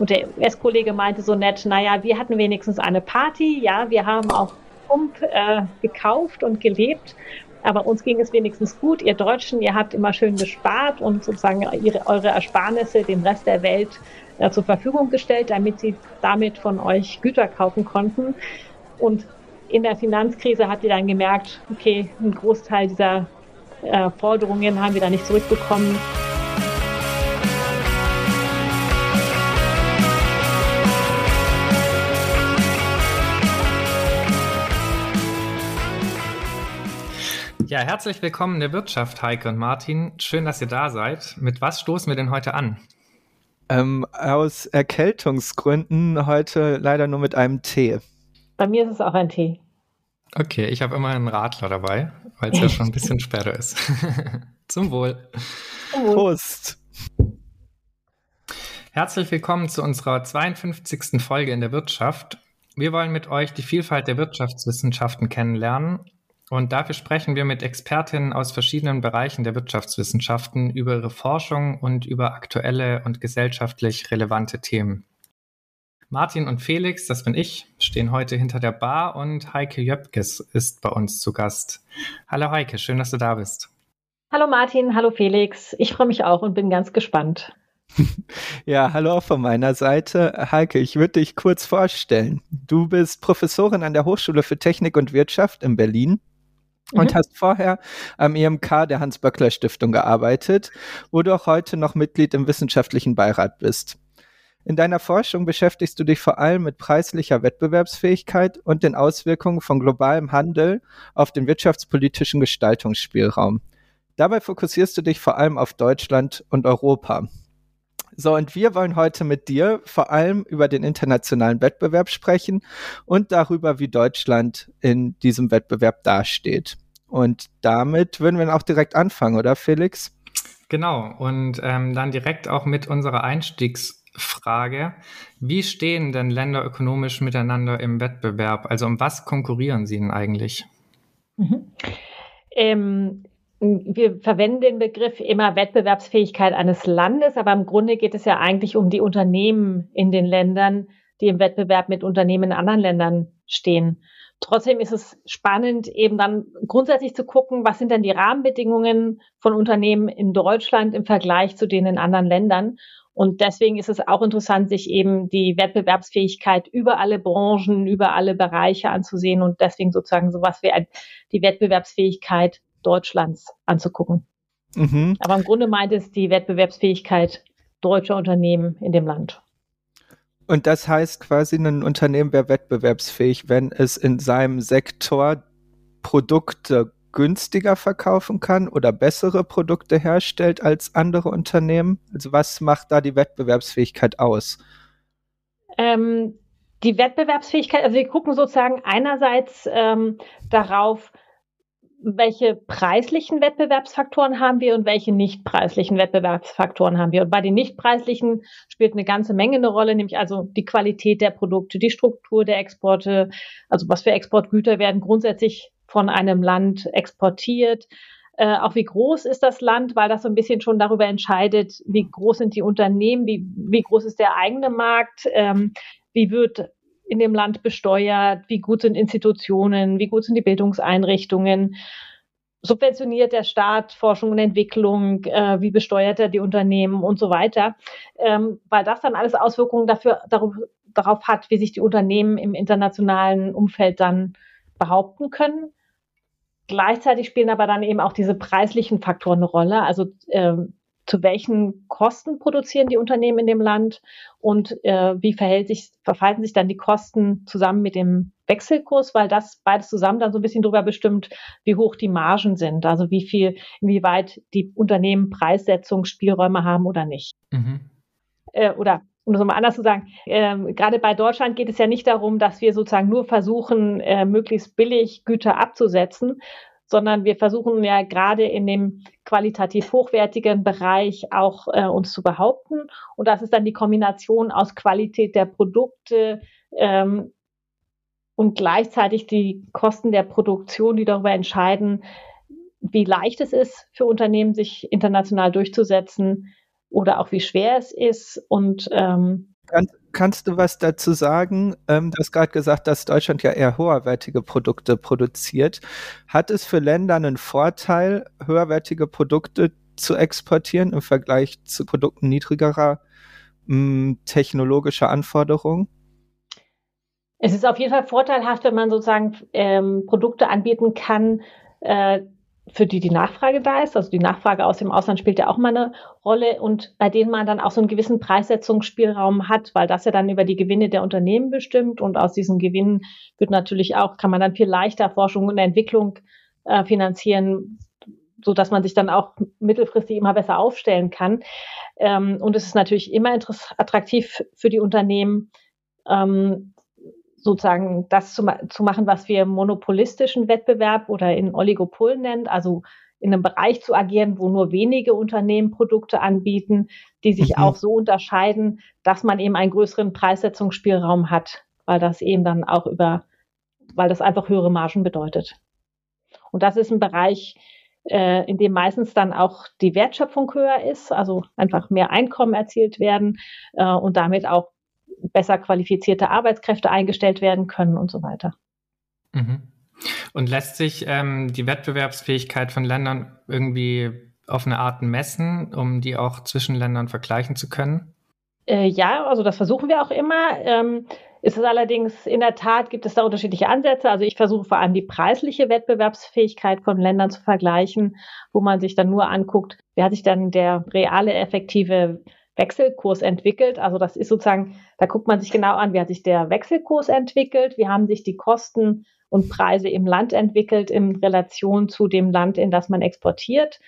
Und der US-Kollege meinte so nett, naja, wir hatten wenigstens eine Party, ja, wir haben auch Pump äh, gekauft und gelebt. Aber uns ging es wenigstens gut. Ihr Deutschen, ihr habt immer schön gespart und sozusagen ihre, eure Ersparnisse dem Rest der Welt äh, zur Verfügung gestellt, damit sie damit von euch Güter kaufen konnten. Und in der Finanzkrise hat sie dann gemerkt, okay, ein Großteil dieser äh, Forderungen haben wir da nicht zurückbekommen. Ja, herzlich willkommen in der Wirtschaft, Heike und Martin. Schön, dass ihr da seid. Mit was stoßen wir denn heute an? Ähm, aus Erkältungsgründen heute leider nur mit einem Tee. Bei mir ist es auch ein Tee. Okay, ich habe immer einen Radler dabei, weil es ja schon ein bisschen später ist. Zum Wohl. Prost. Herzlich willkommen zu unserer 52. Folge in der Wirtschaft. Wir wollen mit euch die Vielfalt der Wirtschaftswissenschaften kennenlernen und dafür sprechen wir mit Expertinnen aus verschiedenen Bereichen der Wirtschaftswissenschaften über ihre Forschung und über aktuelle und gesellschaftlich relevante Themen. Martin und Felix, das bin ich, stehen heute hinter der Bar und Heike Jöpkes ist bei uns zu Gast. Hallo Heike, schön, dass du da bist. Hallo Martin, hallo Felix. Ich freue mich auch und bin ganz gespannt. Ja, hallo auch von meiner Seite. Heike, ich würde dich kurz vorstellen. Du bist Professorin an der Hochschule für Technik und Wirtschaft in Berlin und mhm. hast vorher am EMK der Hans-Böckler-Stiftung gearbeitet, wo du auch heute noch Mitglied im wissenschaftlichen Beirat bist. In deiner Forschung beschäftigst du dich vor allem mit preislicher Wettbewerbsfähigkeit und den Auswirkungen von globalem Handel auf den wirtschaftspolitischen Gestaltungsspielraum. Dabei fokussierst du dich vor allem auf Deutschland und Europa. So, und wir wollen heute mit dir vor allem über den internationalen Wettbewerb sprechen und darüber, wie Deutschland in diesem Wettbewerb dasteht. Und damit würden wir auch direkt anfangen, oder Felix? Genau, und ähm, dann direkt auch mit unserer Einstiegsfrage. Wie stehen denn Länder ökonomisch miteinander im Wettbewerb? Also um was konkurrieren sie denn eigentlich? Mhm. Ähm, wir verwenden den Begriff immer Wettbewerbsfähigkeit eines Landes, aber im Grunde geht es ja eigentlich um die Unternehmen in den Ländern, die im Wettbewerb mit Unternehmen in anderen Ländern stehen. Trotzdem ist es spannend, eben dann grundsätzlich zu gucken, was sind denn die Rahmenbedingungen von Unternehmen in Deutschland im Vergleich zu denen in anderen Ländern. Und deswegen ist es auch interessant, sich eben die Wettbewerbsfähigkeit über alle Branchen, über alle Bereiche anzusehen und deswegen sozusagen sowas wie die Wettbewerbsfähigkeit Deutschlands anzugucken. Mhm. Aber im Grunde meint es die Wettbewerbsfähigkeit deutscher Unternehmen in dem Land. Und das heißt quasi, ein Unternehmen wäre wettbewerbsfähig, wenn es in seinem Sektor Produkte günstiger verkaufen kann oder bessere Produkte herstellt als andere Unternehmen? Also was macht da die Wettbewerbsfähigkeit aus? Ähm, die Wettbewerbsfähigkeit, also wir gucken sozusagen einerseits ähm, darauf, welche preislichen Wettbewerbsfaktoren haben wir und welche nicht preislichen Wettbewerbsfaktoren haben wir. Und bei den nicht preislichen spielt eine ganze Menge eine Rolle, nämlich also die Qualität der Produkte, die Struktur der Exporte, also was für Exportgüter werden grundsätzlich von einem Land exportiert. Äh, auch wie groß ist das Land, weil das so ein bisschen schon darüber entscheidet, wie groß sind die Unternehmen, wie, wie groß ist der eigene Markt, ähm, wie wird in dem Land besteuert, wie gut sind Institutionen, wie gut sind die Bildungseinrichtungen, subventioniert der Staat Forschung und Entwicklung, äh, wie besteuert er die Unternehmen und so weiter, ähm, weil das dann alles Auswirkungen dafür, darauf, darauf hat, wie sich die Unternehmen im internationalen Umfeld dann behaupten können. Gleichzeitig spielen aber dann eben auch diese preislichen Faktoren eine Rolle. Also ähm, zu welchen Kosten produzieren die Unternehmen in dem Land und äh, wie verhält sich, verhalten sich dann die Kosten zusammen mit dem Wechselkurs, weil das beides zusammen dann so ein bisschen darüber bestimmt, wie hoch die Margen sind, also wie viel, inwieweit die Unternehmen Preissetzungsspielräume haben oder nicht. Mhm. Äh, oder um das mal anders zu sagen, äh, gerade bei Deutschland geht es ja nicht darum, dass wir sozusagen nur versuchen, äh, möglichst billig Güter abzusetzen, sondern wir versuchen ja gerade in dem qualitativ hochwertigen Bereich auch äh, uns zu behaupten. Und das ist dann die Kombination aus Qualität der Produkte ähm, und gleichzeitig die Kosten der Produktion, die darüber entscheiden, wie leicht es ist für Unternehmen, sich international durchzusetzen oder auch wie schwer es ist. Und ähm, Kann, kannst du was dazu sagen? Ähm, du hast gerade gesagt, dass Deutschland ja eher hoherwertige Produkte produziert. Hat es für Länder einen Vorteil, höherwertige Produkte zu exportieren im Vergleich zu Produkten niedrigerer mh, hm, technologischer Anforderungen? Es ist auf jeden Fall vorteilhaft, wenn man sozusagen ähm, Produkte anbieten kann, äh, für die die Nachfrage da ist. Also die Nachfrage aus dem Ausland spielt ja auch mal eine Rolle und bei denen man dann auch so einen gewissen Preissetzungsspielraum hat, weil das ja dann über die Gewinne der Unternehmen bestimmt und aus diesen Gewinnen wird natürlich auch, kann man dann viel leichter Forschung und Entwicklung äh, finanzieren, so dass man sich dann auch mittelfristig immer besser aufstellen kann. Ähm, und es ist natürlich immer attraktiv für die Unternehmen, ähm, sozusagen das zu, zu machen, was wir monopolistischen Wettbewerb oder in Oligopol nennen, also in einem Bereich zu agieren, wo nur wenige Unternehmen Produkte anbieten, die sich mhm. auch so unterscheiden, dass man eben einen größeren Preissetzungsspielraum hat, weil das eben dann auch über, weil das einfach höhere Margen bedeutet. Und das ist ein Bereich, äh, in dem meistens dann auch die Wertschöpfung höher ist, also einfach mehr Einkommen erzielt werden äh, und damit auch besser qualifizierte Arbeitskräfte eingestellt werden können und so weiter. Mhm. Und lässt sich ähm, die Wettbewerbsfähigkeit von Ländern irgendwie auf eine Art messen, um die auch zwischen Ländern vergleichen zu können? Äh, ja, also das versuchen wir auch immer. Ähm, ist es allerdings in der Tat, gibt es da unterschiedliche Ansätze. Also ich versuche vor allem die preisliche Wettbewerbsfähigkeit von Ländern zu vergleichen, wo man sich dann nur anguckt, wie hat sich dann der reale effektive Wechselkurs entwickelt. Also das ist sozusagen, da guckt man sich genau an, wie hat sich der Wechselkurs entwickelt, wie haben sich die Kosten und Preise im Land entwickelt in Relation zu dem Land, in das man exportiert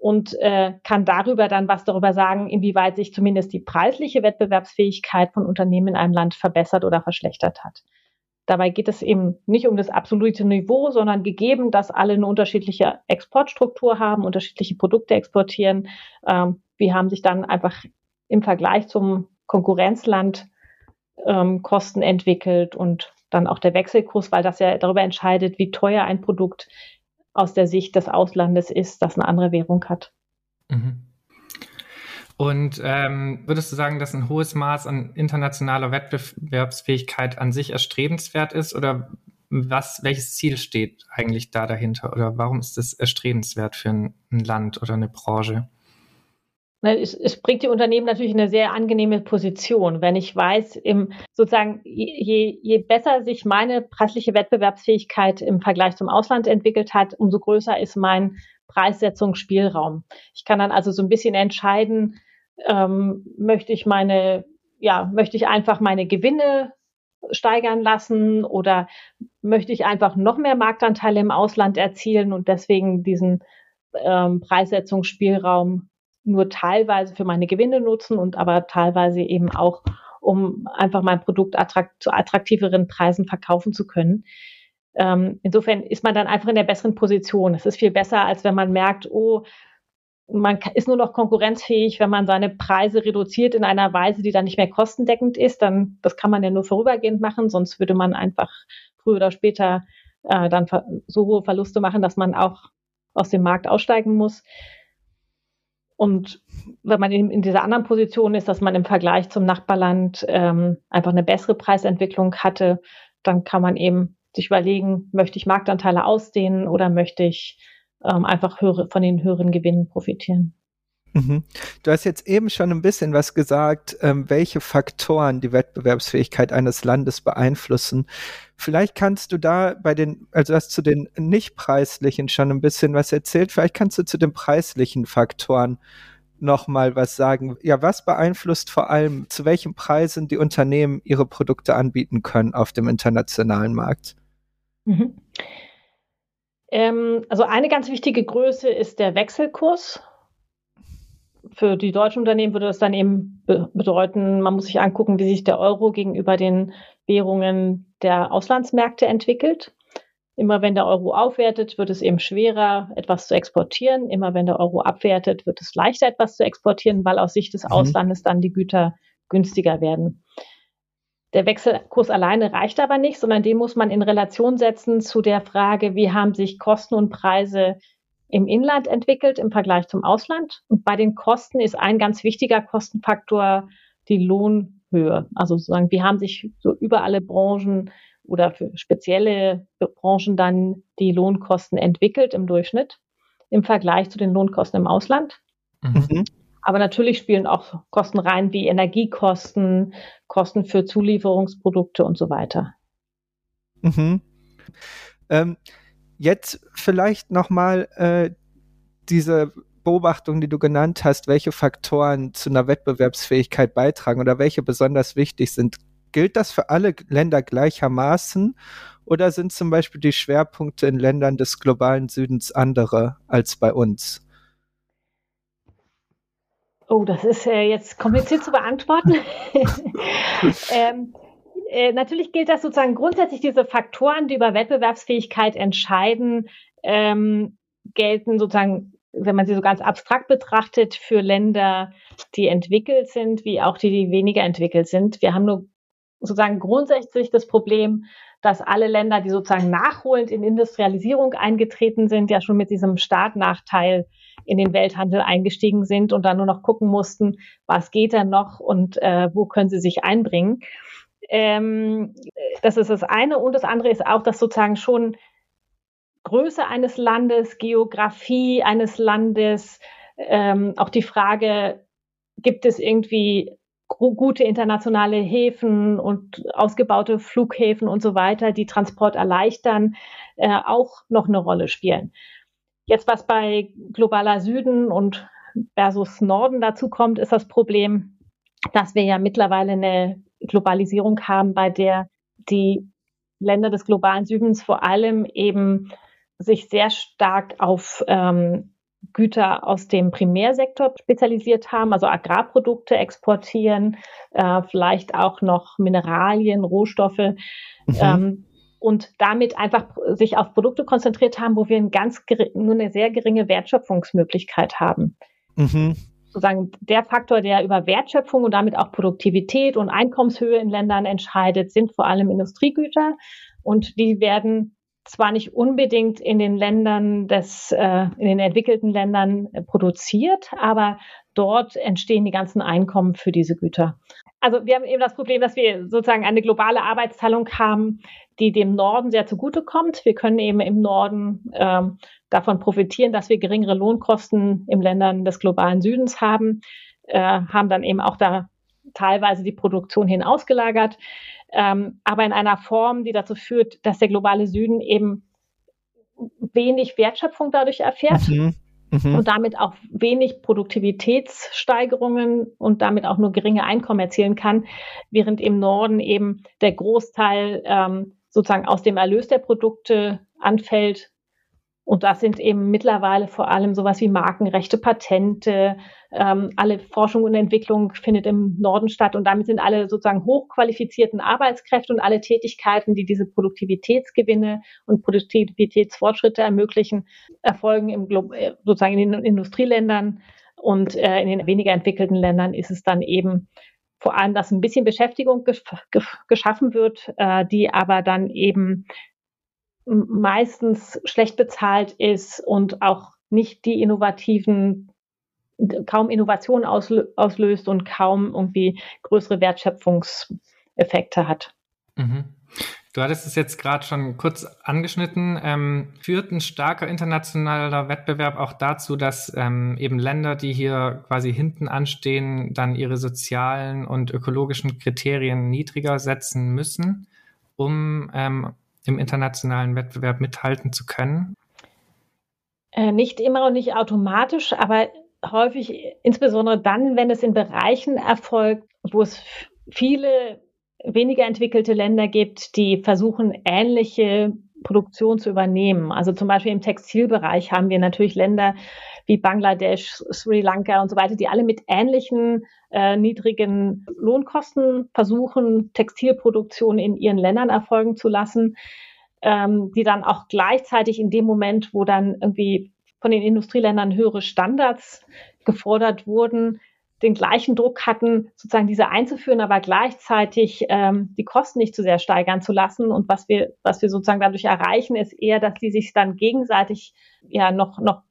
und äh, kann darüber dann was darüber sagen, inwieweit sich zumindest die preisliche Wettbewerbsfähigkeit von Unternehmen in einem Land verbessert oder verschlechtert hat. Dabei geht es eben nicht um das absolute Niveau, sondern gegeben, dass alle eine unterschiedliche Exportstruktur haben, unterschiedliche Produkte exportieren, ähm, wie haben sich dann einfach im Vergleich zum Konkurrenzland ähm, Kosten entwickelt und dann auch der Wechselkurs, weil das ja darüber entscheidet, wie teuer ein Produkt aus der Sicht des Auslandes ist, das eine andere Währung hat. Mhm. Und ähm, würdest du sagen, dass ein hohes Maß an internationaler Wettbewerbsfähigkeit an sich erstrebenswert ist? Oder was, welches Ziel steht eigentlich da dahinter? Oder warum ist das erstrebenswert für ein, ein Land oder eine Branche? Es, es, bringt die Unternehmen natürlich in eine sehr angenehme Position, wenn ich weiß, im, sozusagen, je, je besser sich meine preisliche Wettbewerbsfähigkeit im Vergleich zum Ausland entwickelt hat, umso größer ist mein Preissetzungsspielraum. Ich kann dann also so ein bisschen entscheiden, ähm, möchte ich meine, ja, möchte ich einfach meine Gewinne steigern lassen oder möchte ich einfach noch mehr Marktanteile im Ausland erzielen und deswegen diesen ähm, Preissetzungsspielraum nur teilweise für meine Gewinne nutzen und aber teilweise eben auch, um einfach mein Produkt attrakt zu attraktiveren Preisen verkaufen zu können. Ähm, insofern ist man dann einfach in der besseren Position. Es ist viel besser, als wenn man merkt, oh, man ist nur noch konkurrenzfähig, wenn man seine Preise reduziert in einer Weise, die dann nicht mehr kostendeckend ist. Dann, das kann man ja nur vorübergehend machen, sonst würde man einfach früher oder später äh, dann so hohe Verluste machen, dass man auch aus dem Markt aussteigen muss. Und wenn man in, in, dieser anderen Position ist, dass man im Vergleich zum Nachbarland ähm, einfach eine bessere Preisentwicklung hatte, dann kann man eben sich überlegen, möchte ich Marktanteile ausdehnen oder möchte ich ähm, einfach höhere, von den höheren Gewinnen profitieren. Mhm. Du hast jetzt eben schon ein bisschen was gesagt, ähm, welche Faktoren die Wettbewerbsfähigkeit eines Landes beeinflussen. Vielleicht kannst du da bei den, also hast zu den nicht preislichen schon ein bisschen was erzählt. Vielleicht kannst du zu den preislichen Faktoren noch mal was sagen. Ja, was beeinflusst vor allem, zu welchen Preisen die Unternehmen ihre Produkte anbieten können auf dem internationalen Markt? Mhm. Ähm, also eine ganz wichtige Größe ist der Wechselkurs für die deutschen Unternehmen würde das dann eben bedeuten, man muss sich angucken, wie sich der Euro gegenüber den Währungen der Auslandsmärkte entwickelt. Immer wenn der Euro aufwertet, wird es eben schwerer, etwas zu exportieren. Immer wenn der Euro abwertet, wird es leichter, etwas zu exportieren, weil aus Sicht des mhm. Auslandes dann die Güter günstiger werden. Der Wechselkurs alleine reicht aber nicht, sondern den muss man in Relation setzen zu der Frage, wie haben sich Kosten und Preise im Inland entwickelt im Vergleich zum Ausland. Und bei den Kosten ist ein ganz wichtiger Kostenfaktor die Lohn- Höhe. Also sozusagen, wie haben sich so über alle Branchen oder für spezielle Branchen dann die Lohnkosten entwickelt im Durchschnitt im Vergleich zu den Lohnkosten im Ausland. Mhm. Aber natürlich spielen auch Kosten rein wie Energiekosten, Kosten für Zulieferungsprodukte und so weiter. Mhm. Ähm, jetzt vielleicht nochmal äh, diese Beobachtung, die du genannt hast, welche Faktoren zu einer Wettbewerbsfähigkeit beitragen oder welche besonders wichtig sind. Gilt das für alle Länder gleichermaßen oder sind zum Beispiel die Schwerpunkte in Ländern des globalen Südens andere als bei uns? Oh, das ist äh, jetzt kompliziert zu beantworten. ähm, äh, natürlich gilt das sozusagen grundsätzlich diese Faktoren, die über Wettbewerbsfähigkeit entscheiden, ähm, gelten sozusagen, wenn man sie so ganz abstrakt betrachtet, für Länder, die entwickelt sind, wie auch die, die weniger entwickelt sind. Wir haben nur sozusagen grundsätzlich das Problem, dass alle Länder, die sozusagen nachholend in Industrialisierung eingetreten sind, ja schon mit diesem Startnachteil in den Welthandel eingestiegen sind und dann nur noch gucken mussten, was geht da noch und äh, wo können sie sich einbringen. Ähm, das ist das eine. Und das andere ist auch, dass sozusagen schon Größe eines Landes, Geografie eines Landes, ähm, auch die Frage, gibt es irgendwie gute internationale Häfen und ausgebaute Flughäfen und so weiter, die Transport erleichtern, äh, auch noch eine Rolle spielen. Jetzt, was bei globaler Süden und versus Norden dazu kommt, ist das Problem, dass wir ja mittlerweile eine Globalisierung haben, bei der die Länder des globalen Südens vor allem eben sich sehr stark auf ähm, Güter aus dem Primärsektor spezialisiert haben, also Agrarprodukte exportieren, äh, vielleicht auch noch Mineralien, Rohstoffe. Mhm. Ähm, und damit einfach sich auf Produkte konzentriert haben, wo wir ein ganz nur eine sehr geringe Wertschöpfungsmöglichkeit haben. Mhm. Sozusagen der Faktor, der über Wertschöpfung und damit auch Produktivität und Einkommenshöhe in Ländern entscheidet, sind vor allem Industriegüter. Und die werden zwar nicht unbedingt in den Ländern des, äh, in den entwickelten Ländern äh, produziert, aber dort entstehen die ganzen Einkommen für diese Güter. Also wir haben eben das Problem, dass wir sozusagen eine globale Arbeitsteilung haben, die dem Norden sehr zugutekommt. Wir können eben im Norden ähm, davon profitieren, dass wir geringere Lohnkosten im Ländern des globalen Südens haben, äh, haben dann eben auch da teilweise die Produktion hin ausgelagert, ähm, aber in einer Form, die dazu führt, dass der globale Süden eben wenig Wertschöpfung dadurch erfährt. Mhm. Mhm. Und damit auch wenig Produktivitätssteigerungen und damit auch nur geringe Einkommen erzielen kann, während im Norden eben der Großteil ähm, sozusagen aus dem Erlös der Produkte anfällt. Und das sind eben mittlerweile vor allem sowas wie Markenrechte, Patente, ähm, alle Forschung und Entwicklung findet im Norden statt. Und damit sind alle sozusagen hochqualifizierten Arbeitskräfte und alle Tätigkeiten, die diese Produktivitätsgewinne und Produktivitätsfortschritte ermöglichen, erfolgen im Glo äh, sozusagen in den Industrieländern. Und äh, in den weniger entwickelten Ländern ist es dann eben vor allem, dass ein bisschen Beschäftigung gesch geschaffen wird, äh, die aber dann eben meistens schlecht bezahlt ist und auch nicht die innovativen, kaum Innovation auslöst und kaum irgendwie größere Wertschöpfungseffekte hat. Mhm. Du hattest es jetzt gerade schon kurz angeschnitten. Ähm, führt ein starker internationaler Wettbewerb auch dazu, dass ähm, eben Länder, die hier quasi hinten anstehen, dann ihre sozialen und ökologischen Kriterien niedriger setzen müssen, um ähm, im internationalen Wettbewerb mithalten zu können? Äh, nicht immer und nicht automatisch, aber häufig, insbesondere dann, wenn es in Bereichen erfolgt, wo es viele weniger entwickelte Länder gibt, die versuchen, ähnliche Produktion zu übernehmen. Also zum Beispiel im Textilbereich haben wir natürlich Länder wie Bangladesch, Sri Lanka und so weiter, die alle mit ähnlichen äh, niedrigen Lohnkosten versuchen, Textilproduktion in ihren Ländern erfolgen zu lassen, ähm, die dann auch gleichzeitig in dem Moment, wo dann irgendwie von den Industrieländern höhere Standards gefordert wurden, den gleichen Druck hatten, sozusagen diese einzuführen, aber gleichzeitig ähm, die Kosten nicht zu sehr steigern zu lassen. Und was wir, was wir sozusagen dadurch erreichen, ist eher, dass die sich dann gegenseitig ja noch, noch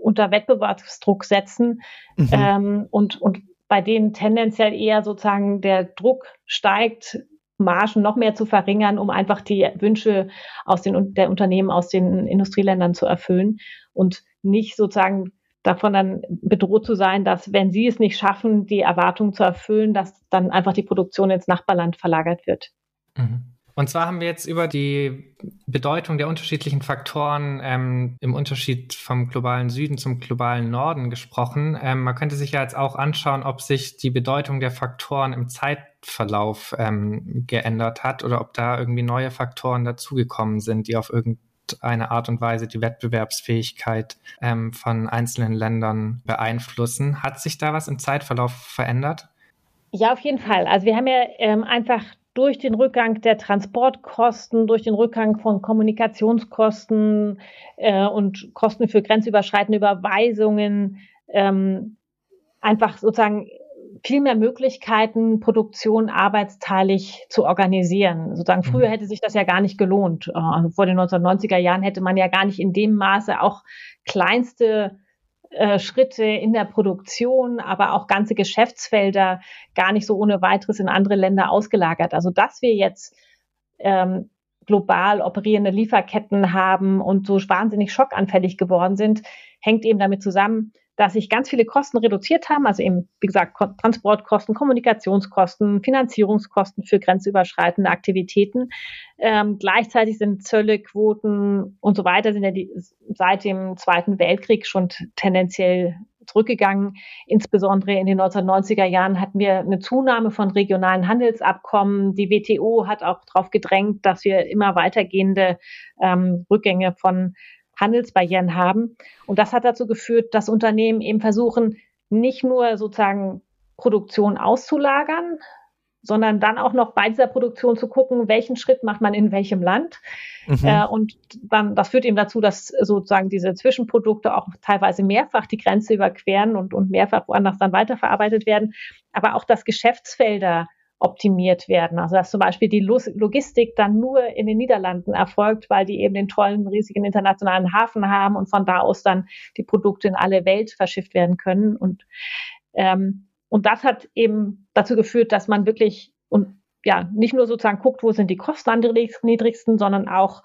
unter Wettbewerbsdruck setzen mhm. ähm, und, und bei denen tendenziell eher sozusagen der Druck steigt, Margen noch mehr zu verringern, um einfach die Wünsche aus den der Unternehmen aus den Industrieländern zu erfüllen und nicht sozusagen davon dann bedroht zu sein, dass wenn sie es nicht schaffen, die Erwartungen zu erfüllen, dass dann einfach die Produktion ins Nachbarland verlagert wird. Mhm. Und zwar haben wir jetzt über die Bedeutung der unterschiedlichen Faktoren ähm, im Unterschied vom globalen Süden zum globalen Norden gesprochen. Ähm, man könnte sich ja jetzt auch anschauen, ob sich die Bedeutung der Faktoren im Zeitverlauf ähm, geändert hat oder ob da irgendwie neue Faktoren dazugekommen sind, die auf irgendeine Art und Weise die Wettbewerbsfähigkeit ähm, von einzelnen Ländern beeinflussen. Hat sich da was im Zeitverlauf verändert? Ja, auf jeden Fall. Also wir haben ja ähm, einfach durch den Rückgang der Transportkosten, durch den Rückgang von Kommunikationskosten äh, und Kosten für grenzüberschreitende Überweisungen ähm, einfach sozusagen viel mehr Möglichkeiten, Produktion arbeitsteilig zu organisieren. Sozusagen früher mhm. hätte sich das ja gar nicht gelohnt. Also vor den 1990er Jahren hätte man ja gar nicht in dem Maße auch kleinste äh, Schritte in der Produktion, aber auch ganze Geschäftsfelder gar nicht so ohne weiteres in andere Länder ausgelagert. Also dass wir jetzt ähm, global operierende Lieferketten haben und so wahnsinnig schockanfällig geworden sind, hängt eben damit zusammen, dass sich ganz viele Kosten reduziert haben, also eben, wie gesagt, Transportkosten, Kommunikationskosten, Finanzierungskosten für grenzüberschreitende Aktivitäten. Ähm, gleichzeitig sind Zölle, Quoten und so weiter sind ja die, seit dem Zweiten Weltkrieg schon tendenziell zurückgegangen. Insbesondere in den 1990er Jahren hatten wir eine Zunahme von regionalen Handelsabkommen. Die WTO hat auch darauf gedrängt, dass wir immer weitergehende ähm, Rückgänge von Handelsbarrieren haben. Und das hat dazu geführt, dass Unternehmen eben versuchen, nicht nur sozusagen Produktion auszulagern, sondern dann auch noch bei dieser Produktion zu gucken, welchen Schritt macht man in welchem Land. Mhm. Äh, und dann, das führt eben dazu, dass sozusagen diese Zwischenprodukte auch teilweise mehrfach die Grenze überqueren und, und mehrfach woanders dann weiterverarbeitet werden. Aber auch, dass Geschäftsfelder optimiert werden. Also dass zum Beispiel die Logistik dann nur in den Niederlanden erfolgt, weil die eben den tollen, riesigen internationalen Hafen haben und von da aus dann die Produkte in alle Welt verschifft werden können. Und, ähm, und das hat eben dazu geführt, dass man wirklich und ja nicht nur sozusagen guckt, wo sind die Kosten am niedrigsten, sondern auch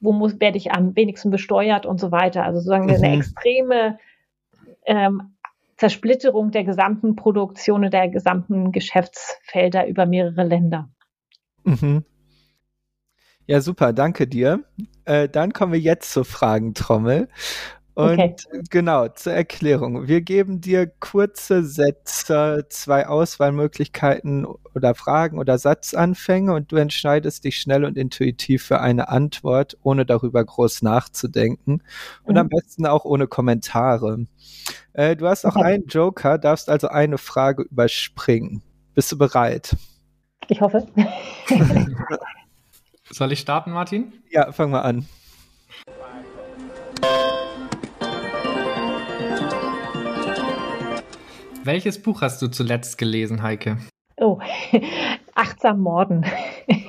wo muss, werde ich am wenigsten besteuert und so weiter. Also sozusagen mhm. eine extreme ähm, Zersplitterung der gesamten Produktion und der gesamten Geschäftsfelder über mehrere Länder. Mhm. Ja, super, danke dir. Äh, dann kommen wir jetzt zur Fragentrommel. Und okay. genau, zur Erklärung. Wir geben dir kurze Sätze, zwei Auswahlmöglichkeiten oder Fragen oder Satzanfänge und du entscheidest dich schnell und intuitiv für eine Antwort, ohne darüber groß nachzudenken und mhm. am besten auch ohne Kommentare. Äh, du hast auch okay. einen Joker, darfst also eine Frage überspringen. Bist du bereit? Ich hoffe. Soll ich starten, Martin? Ja, fang mal an. Welches Buch hast du zuletzt gelesen, Heike? Oh, Achtsam Morden.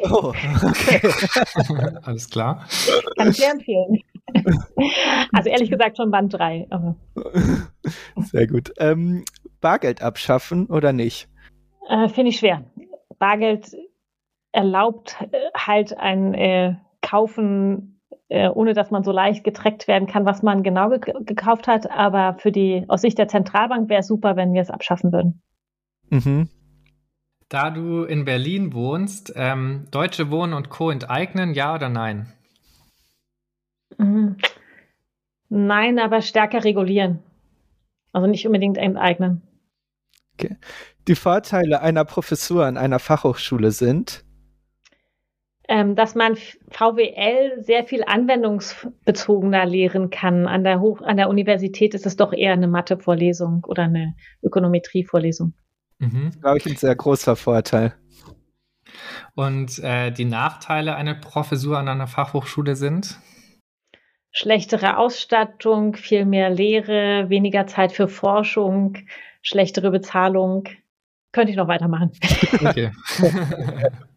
Oh, okay. Alles klar. Kann ich sehr empfehlen. Also ehrlich gesagt schon Band 3. Sehr gut. Ähm, Bargeld abschaffen oder nicht? Äh, Finde ich schwer. Bargeld erlaubt äh, halt ein äh, Kaufen äh, ohne dass man so leicht getrackt werden kann, was man genau ge gekauft hat. Aber für die, aus Sicht der Zentralbank wäre es super, wenn wir es abschaffen würden. Mhm. Da du in Berlin wohnst, ähm, Deutsche Wohnen und Co. enteignen, ja oder nein? Mhm. Nein, aber stärker regulieren. Also nicht unbedingt enteignen. Okay. Die Vorteile einer Professur an einer Fachhochschule sind? Ähm, dass man VWL sehr viel anwendungsbezogener lehren kann. An der, Hoch an der Universität ist es doch eher eine Mathe-Vorlesung oder eine Ökonometrie-Vorlesung. Mhm. Glaube ich, ein sehr großer Vorteil. Und äh, die Nachteile einer Professur an einer Fachhochschule sind? Schlechtere Ausstattung, viel mehr Lehre, weniger Zeit für Forschung, schlechtere Bezahlung. Könnte ich noch weitermachen. Okay.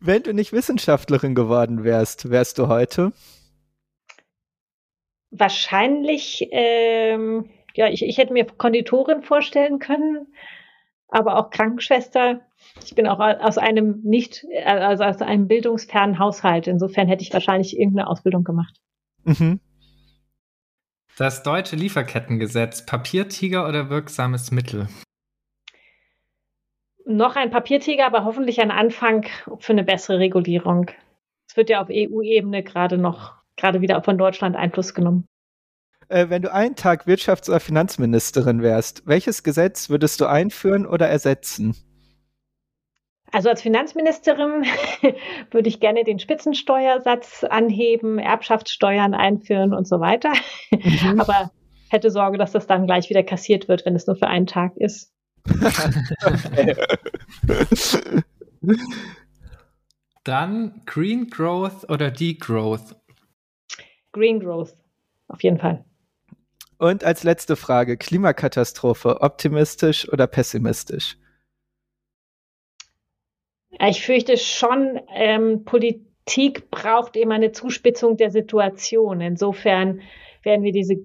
Wenn du nicht Wissenschaftlerin geworden wärst, wärst du heute? Wahrscheinlich ähm, ja, ich, ich hätte mir Konditorin vorstellen können, aber auch Krankenschwester. Ich bin auch aus einem nicht, also aus einem bildungsfernen Haushalt. Insofern hätte ich wahrscheinlich irgendeine Ausbildung gemacht. Mhm. Das deutsche Lieferkettengesetz, Papiertiger oder wirksames Mittel? Noch ein Papiertiger, aber hoffentlich ein Anfang für eine bessere Regulierung. Es wird ja auf EU-Ebene gerade noch, gerade wieder von Deutschland Einfluss genommen. Äh, wenn du einen Tag Wirtschafts- oder Finanzministerin wärst, welches Gesetz würdest du einführen oder ersetzen? Also als Finanzministerin würde ich gerne den Spitzensteuersatz anheben, Erbschaftssteuern einführen und so weiter. Mhm. Aber hätte Sorge, dass das dann gleich wieder kassiert wird, wenn es nur für einen Tag ist. dann Green Growth oder Degrowth? Green Growth, auf jeden Fall. Und als letzte Frage, Klimakatastrophe, optimistisch oder pessimistisch? Ich fürchte schon, ähm, Politik braucht immer eine Zuspitzung der Situation. Insofern werden wir diese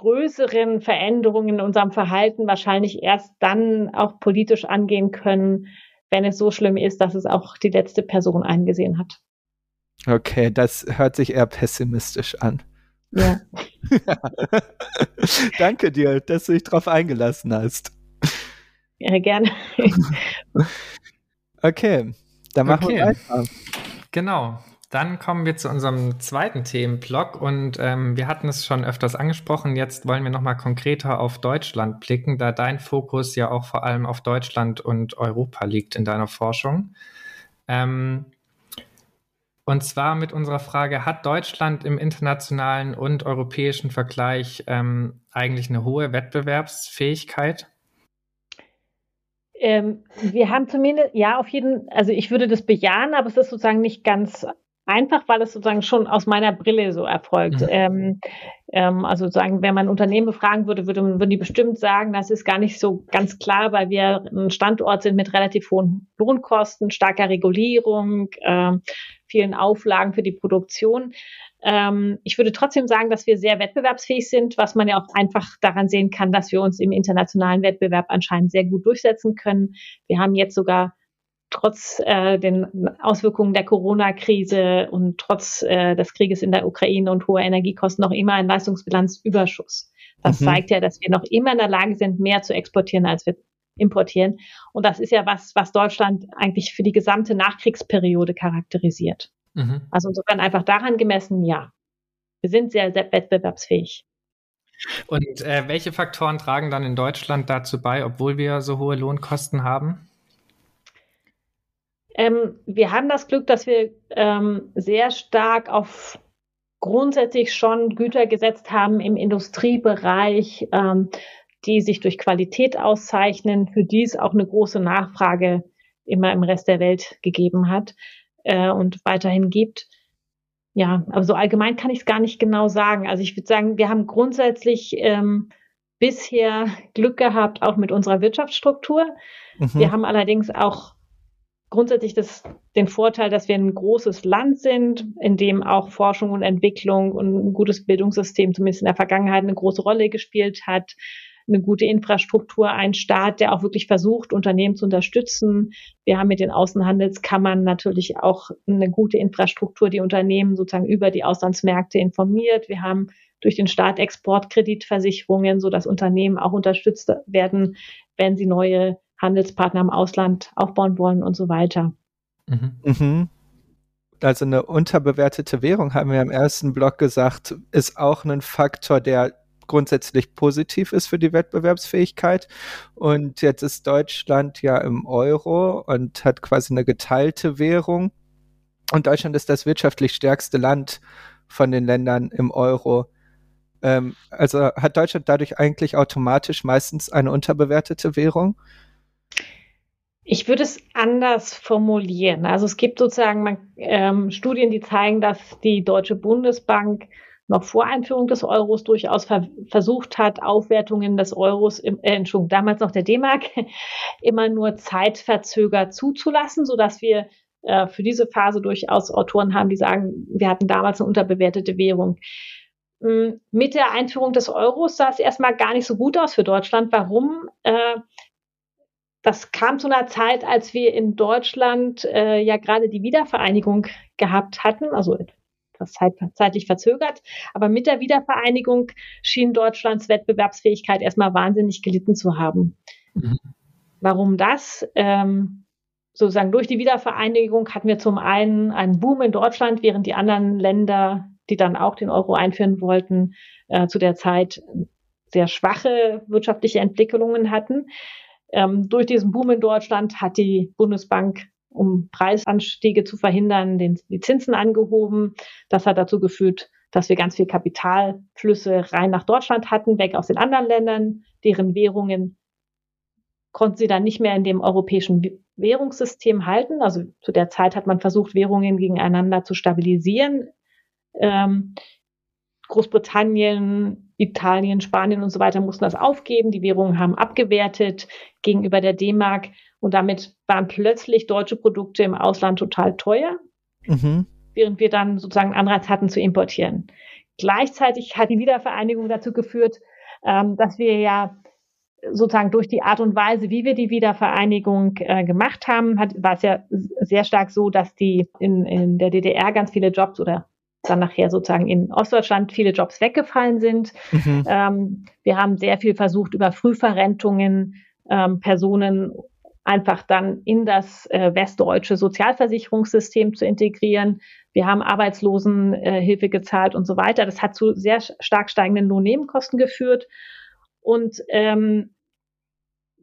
größeren Veränderungen in unserem Verhalten wahrscheinlich erst dann auch politisch angehen können, wenn es so schlimm ist, dass es auch die letzte Person eingesehen hat. Okay, das hört sich eher pessimistisch an. Ja. Danke dir, dass du dich darauf eingelassen hast. Ja, gerne. okay, dann machen okay. wir weiter. Genau. Dann kommen wir zu unserem zweiten Themenblock und ähm, wir hatten es schon öfters angesprochen. Jetzt wollen wir nochmal konkreter auf Deutschland blicken, da dein Fokus ja auch vor allem auf Deutschland und Europa liegt in deiner Forschung. Ähm, und zwar mit unserer Frage, hat Deutschland im internationalen und europäischen Vergleich ähm, eigentlich eine hohe Wettbewerbsfähigkeit? Ähm, wir haben zumindest, ja, auf jeden, also ich würde das bejahen, aber es ist sozusagen nicht ganz einfach, weil es sozusagen schon aus meiner Brille so erfolgt. Mhm. Ähm, ähm, also sozusagen, wenn man Unternehmen befragen würde, würde, würden die bestimmt sagen, das ist gar nicht so ganz klar, weil wir ein Standort sind mit relativ hohen Lohnkosten, starker Regulierung, äh, vielen Auflagen für die Produktion. Ähm, ich würde trotzdem sagen, dass wir sehr wettbewerbsfähig sind, was man ja auch einfach daran sehen kann, dass wir uns im internationalen Wettbewerb anscheinend sehr gut durchsetzen können. Wir haben jetzt sogar trotz äh, den Auswirkungen der Corona-Krise und trotz äh, des Krieges in der Ukraine und hoher Energiekosten noch immer einen Leistungsbilanzüberschuss. Das mhm. zeigt ja, dass wir noch immer in der Lage sind, mehr zu exportieren, als wir importieren. Und das ist ja was, was Deutschland eigentlich für die gesamte Nachkriegsperiode charakterisiert. Mhm. Also insofern einfach daran gemessen, ja. Wir sind sehr, sehr wettbewerbsfähig. Und äh, welche Faktoren tragen dann in Deutschland dazu bei, obwohl wir so hohe Lohnkosten haben? Ähm, wir haben das Glück, dass wir ähm, sehr stark auf grundsätzlich schon Güter gesetzt haben im Industriebereich, ähm, die sich durch Qualität auszeichnen, für die es auch eine große Nachfrage immer im Rest der Welt gegeben hat äh, und weiterhin gibt. Ja, aber so allgemein kann ich es gar nicht genau sagen. Also ich würde sagen, wir haben grundsätzlich ähm, bisher Glück gehabt, auch mit unserer Wirtschaftsstruktur. Mhm. Wir haben allerdings auch grundsätzlich das, den Vorteil, dass wir ein großes Land sind, in dem auch Forschung und Entwicklung und ein gutes Bildungssystem zumindest in der Vergangenheit eine große Rolle gespielt hat, eine gute Infrastruktur, ein Staat, der auch wirklich versucht, Unternehmen zu unterstützen. Wir haben mit den Außenhandelskammern natürlich auch eine gute Infrastruktur, die Unternehmen sozusagen über die Auslandsmärkte informiert. Wir haben durch den Staat Exportkreditversicherungen, so dass Unternehmen auch unterstützt werden, wenn sie neue Handelspartner im Ausland aufbauen wollen und so weiter. Mhm. Mhm. Also eine unterbewertete Währung, haben wir im ersten Block gesagt, ist auch ein Faktor, der grundsätzlich positiv ist für die Wettbewerbsfähigkeit. Und jetzt ist Deutschland ja im Euro und hat quasi eine geteilte Währung. Und Deutschland ist das wirtschaftlich stärkste Land von den Ländern im Euro. Ähm, also hat Deutschland dadurch eigentlich automatisch meistens eine unterbewertete Währung? Ich würde es anders formulieren. Also es gibt sozusagen ähm, Studien, die zeigen, dass die Deutsche Bundesbank noch vor Einführung des Euros durchaus ver versucht hat, Aufwertungen des Euros, im, äh, Entschuldigung, damals noch der D-Mark, immer nur zeitverzögert zuzulassen, sodass wir äh, für diese Phase durchaus Autoren haben, die sagen, wir hatten damals eine unterbewertete Währung. hm, mit der Einführung des Euros sah es erstmal gar nicht so gut aus für Deutschland. Warum? Äh, das kam zu einer Zeit, als wir in Deutschland äh, ja gerade die Wiedervereinigung gehabt hatten, also etwas zeit, zeitlich verzögert. Aber mit der Wiedervereinigung schien Deutschlands Wettbewerbsfähigkeit erstmal wahnsinnig gelitten zu haben. Mhm. Warum das? Ähm, sozusagen durch die Wiedervereinigung hatten wir zum einen einen Boom in Deutschland, während die anderen Länder, die dann auch den Euro einführen wollten, äh, zu der Zeit sehr schwache wirtschaftliche Entwicklungen hatten. Ähm, durch diesen Boom in Deutschland hat die Bundesbank, um Preisanstiege zu verhindern, den, die Zinsen angehoben. Das hat dazu geführt, dass wir ganz viel Kapitalflüsse rein nach Deutschland hatten, weg aus den anderen Ländern, deren Währungen konnten sie dann nicht mehr in dem europäischen Währungssystem halten. Also zu der Zeit hat man versucht, Währungen gegeneinander zu stabilisieren. Ähm, Großbritannien, Italien, Spanien und so weiter mussten das aufgeben. Die Währungen haben abgewertet gegenüber der D-Mark und damit waren plötzlich deutsche Produkte im Ausland total teuer, mhm. während wir dann sozusagen Anreiz hatten zu importieren. Gleichzeitig hat die Wiedervereinigung dazu geführt, ähm, dass wir ja sozusagen durch die Art und Weise, wie wir die Wiedervereinigung äh, gemacht haben, hat, war es ja sehr stark so, dass die in, in der DDR ganz viele Jobs oder dann nachher sozusagen in Ostdeutschland viele Jobs weggefallen sind. Mhm. Ähm, wir haben sehr viel versucht, über Frühverrentungen ähm, Personen einfach dann in das äh, westdeutsche Sozialversicherungssystem zu integrieren. Wir haben Arbeitslosenhilfe äh, gezahlt und so weiter. Das hat zu sehr stark steigenden Lohnnebenkosten geführt. Und ähm,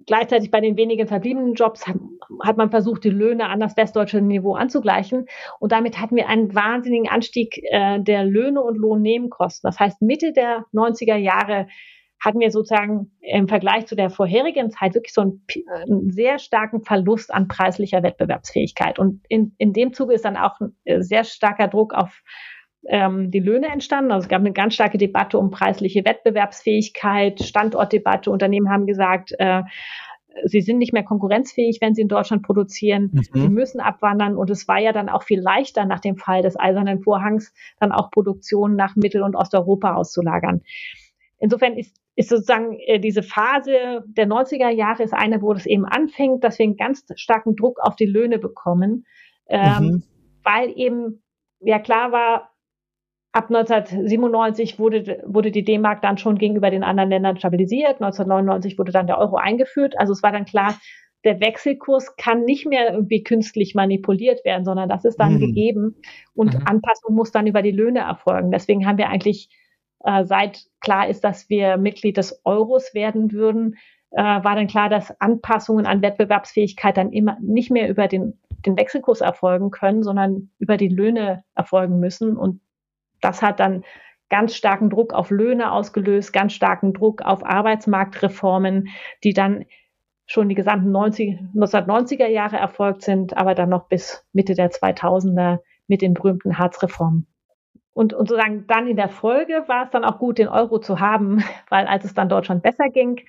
gleichzeitig bei den wenigen verbliebenen Jobs hat, man versucht, die Löhne an das westdeutsche Niveau anzugleichen. Und damit hatten wir einen wahnsinnigen Anstieg äh, der Löhne und Lohnnebenkosten. Das heißt, Mitte der 90er Jahre hatten wir sozusagen im Vergleich zu der vorherigen Zeit wirklich so einen, einen sehr starken Verlust an preislicher Wettbewerbsfähigkeit. Und in, in dem Zuge ist dann auch ein äh, sehr starker Druck auf ähm, die Löhne entstanden. Also es gab eine ganz starke Debatte um preisliche Wettbewerbsfähigkeit, Standortdebatte. Unternehmen haben gesagt, äh, sie sind nicht mehr konkurrenzfähig, wenn sie in Deutschland produzieren. Mhm. Sie müssen abwandern. Und es war ja dann auch viel leichter nach dem Fall des Eisernen Vorhangs, dann auch Produktion nach Mittel- und Osteuropa auszulagern. Insofern ist, ist sozusagen äh, diese Phase der 90er Jahre ist eine, wo das eben anfängt, dass wir einen ganz starken Druck auf die Löhne bekommen, ähm, mhm. weil eben ja klar war, Ab 1997 wurde, wurde die D-Mark dann schon gegenüber den anderen Ländern stabilisiert. 1999 wurde dann der Euro eingeführt. Also es war dann klar, der Wechselkurs kann nicht mehr irgendwie künstlich manipuliert werden, sondern das ist dann mhm. gegeben und mhm. Anpassung muss dann über die Löhne erfolgen. Deswegen haben wir eigentlich, äh, seit klar ist, dass wir Mitglied des Euros werden würden, äh, war dann klar, dass Anpassungen an Wettbewerbsfähigkeit dann immer nicht mehr über den, den Wechselkurs erfolgen können, sondern über die Löhne erfolgen müssen. Und das hat dann ganz starken Druck auf Löhne ausgelöst, ganz starken Druck auf Arbeitsmarktreformen, die dann schon die gesamten 90, 1990er Jahre erfolgt sind, aber dann noch bis Mitte der 2000er mit den berühmten Hartz-Reformen. Und, und sozusagen dann in der Folge war es dann auch gut, den Euro zu haben, weil als es dann Deutschland besser ging,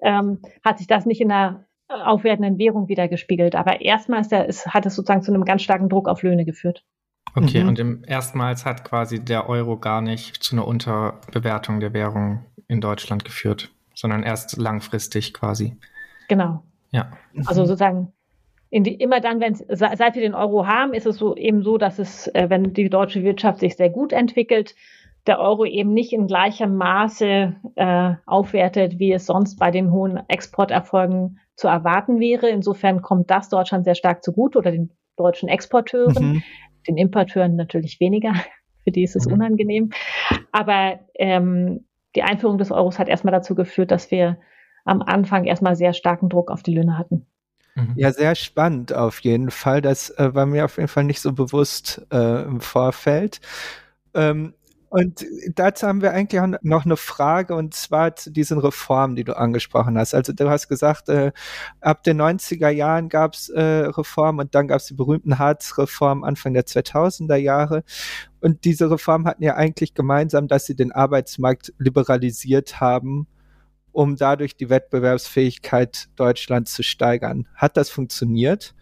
ähm, hat sich das nicht in der aufwertenden Währung wieder gespiegelt. Aber erstmal ist der, ist, hat es sozusagen zu einem ganz starken Druck auf Löhne geführt. Okay, mhm. und im erstmals hat quasi der Euro gar nicht zu einer Unterbewertung der Währung in Deutschland geführt, sondern erst langfristig quasi. Genau. Ja. Also sozusagen die, immer dann, wenn seit wir den Euro haben, ist es so eben so, dass es, äh, wenn die deutsche Wirtschaft sich sehr gut entwickelt, der Euro eben nicht in gleichem Maße äh, aufwertet, wie es sonst bei den hohen Exporterfolgen zu erwarten wäre. Insofern kommt das Deutschland sehr stark zugute oder den deutschen Exporteuren. Mhm den Importeuren natürlich weniger. Für die ist es mhm. unangenehm. Aber ähm, die Einführung des Euros hat erstmal dazu geführt, dass wir am Anfang erstmal sehr starken Druck auf die Löhne hatten. Mhm. Ja, sehr spannend auf jeden Fall. Das äh, war mir auf jeden Fall nicht so bewusst äh, im Vorfeld. Ähm, und dazu haben wir eigentlich noch eine Frage und zwar zu diesen Reformen, die du angesprochen hast. Also du hast gesagt, äh, ab den 90er Jahren gab es äh, Reformen und dann gab es die berühmten Hartz-Reformen Anfang der 2000er Jahre. Und diese Reformen hatten ja eigentlich gemeinsam, dass sie den Arbeitsmarkt liberalisiert haben, um dadurch die Wettbewerbsfähigkeit Deutschlands zu steigern. Hat das funktioniert?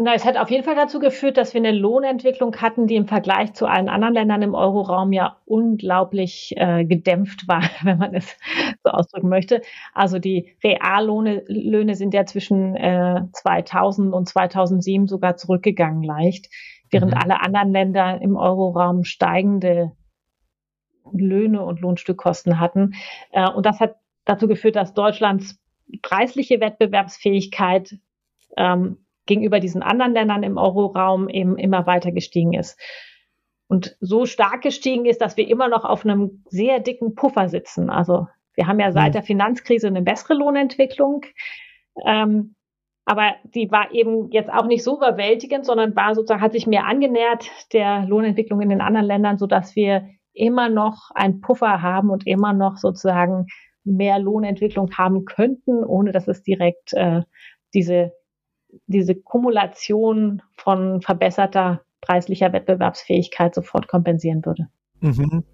Na, es hat auf jeden Fall dazu geführt, dass wir eine Lohnentwicklung hatten, die im Vergleich zu allen anderen Ländern im Euroraum ja unglaublich äh, gedämpft war, wenn man es so ausdrücken möchte. Also die Reallöhne Löhne sind ja zwischen äh, 2000 und 2007 sogar zurückgegangen leicht, während mhm. alle anderen Länder im Euroraum steigende Löhne und Lohnstückkosten hatten. Äh, und das hat dazu geführt, dass Deutschlands preisliche Wettbewerbsfähigkeit ähm, gegenüber diesen anderen Ländern im Euroraum eben immer weiter gestiegen ist. Und so stark gestiegen ist, dass wir immer noch auf einem sehr dicken Puffer sitzen. Also wir haben ja seit mhm. der Finanzkrise eine bessere Lohnentwicklung. Ähm, aber die war eben jetzt auch nicht so überwältigend, sondern war sozusagen, hat sich mehr angenähert der Lohnentwicklung in den anderen Ländern, sodass wir immer noch einen Puffer haben und immer noch sozusagen mehr Lohnentwicklung haben könnten, ohne dass es direkt äh, diese diese Kumulation von verbesserter preislicher Wettbewerbsfähigkeit sofort kompensieren würde. Mhm.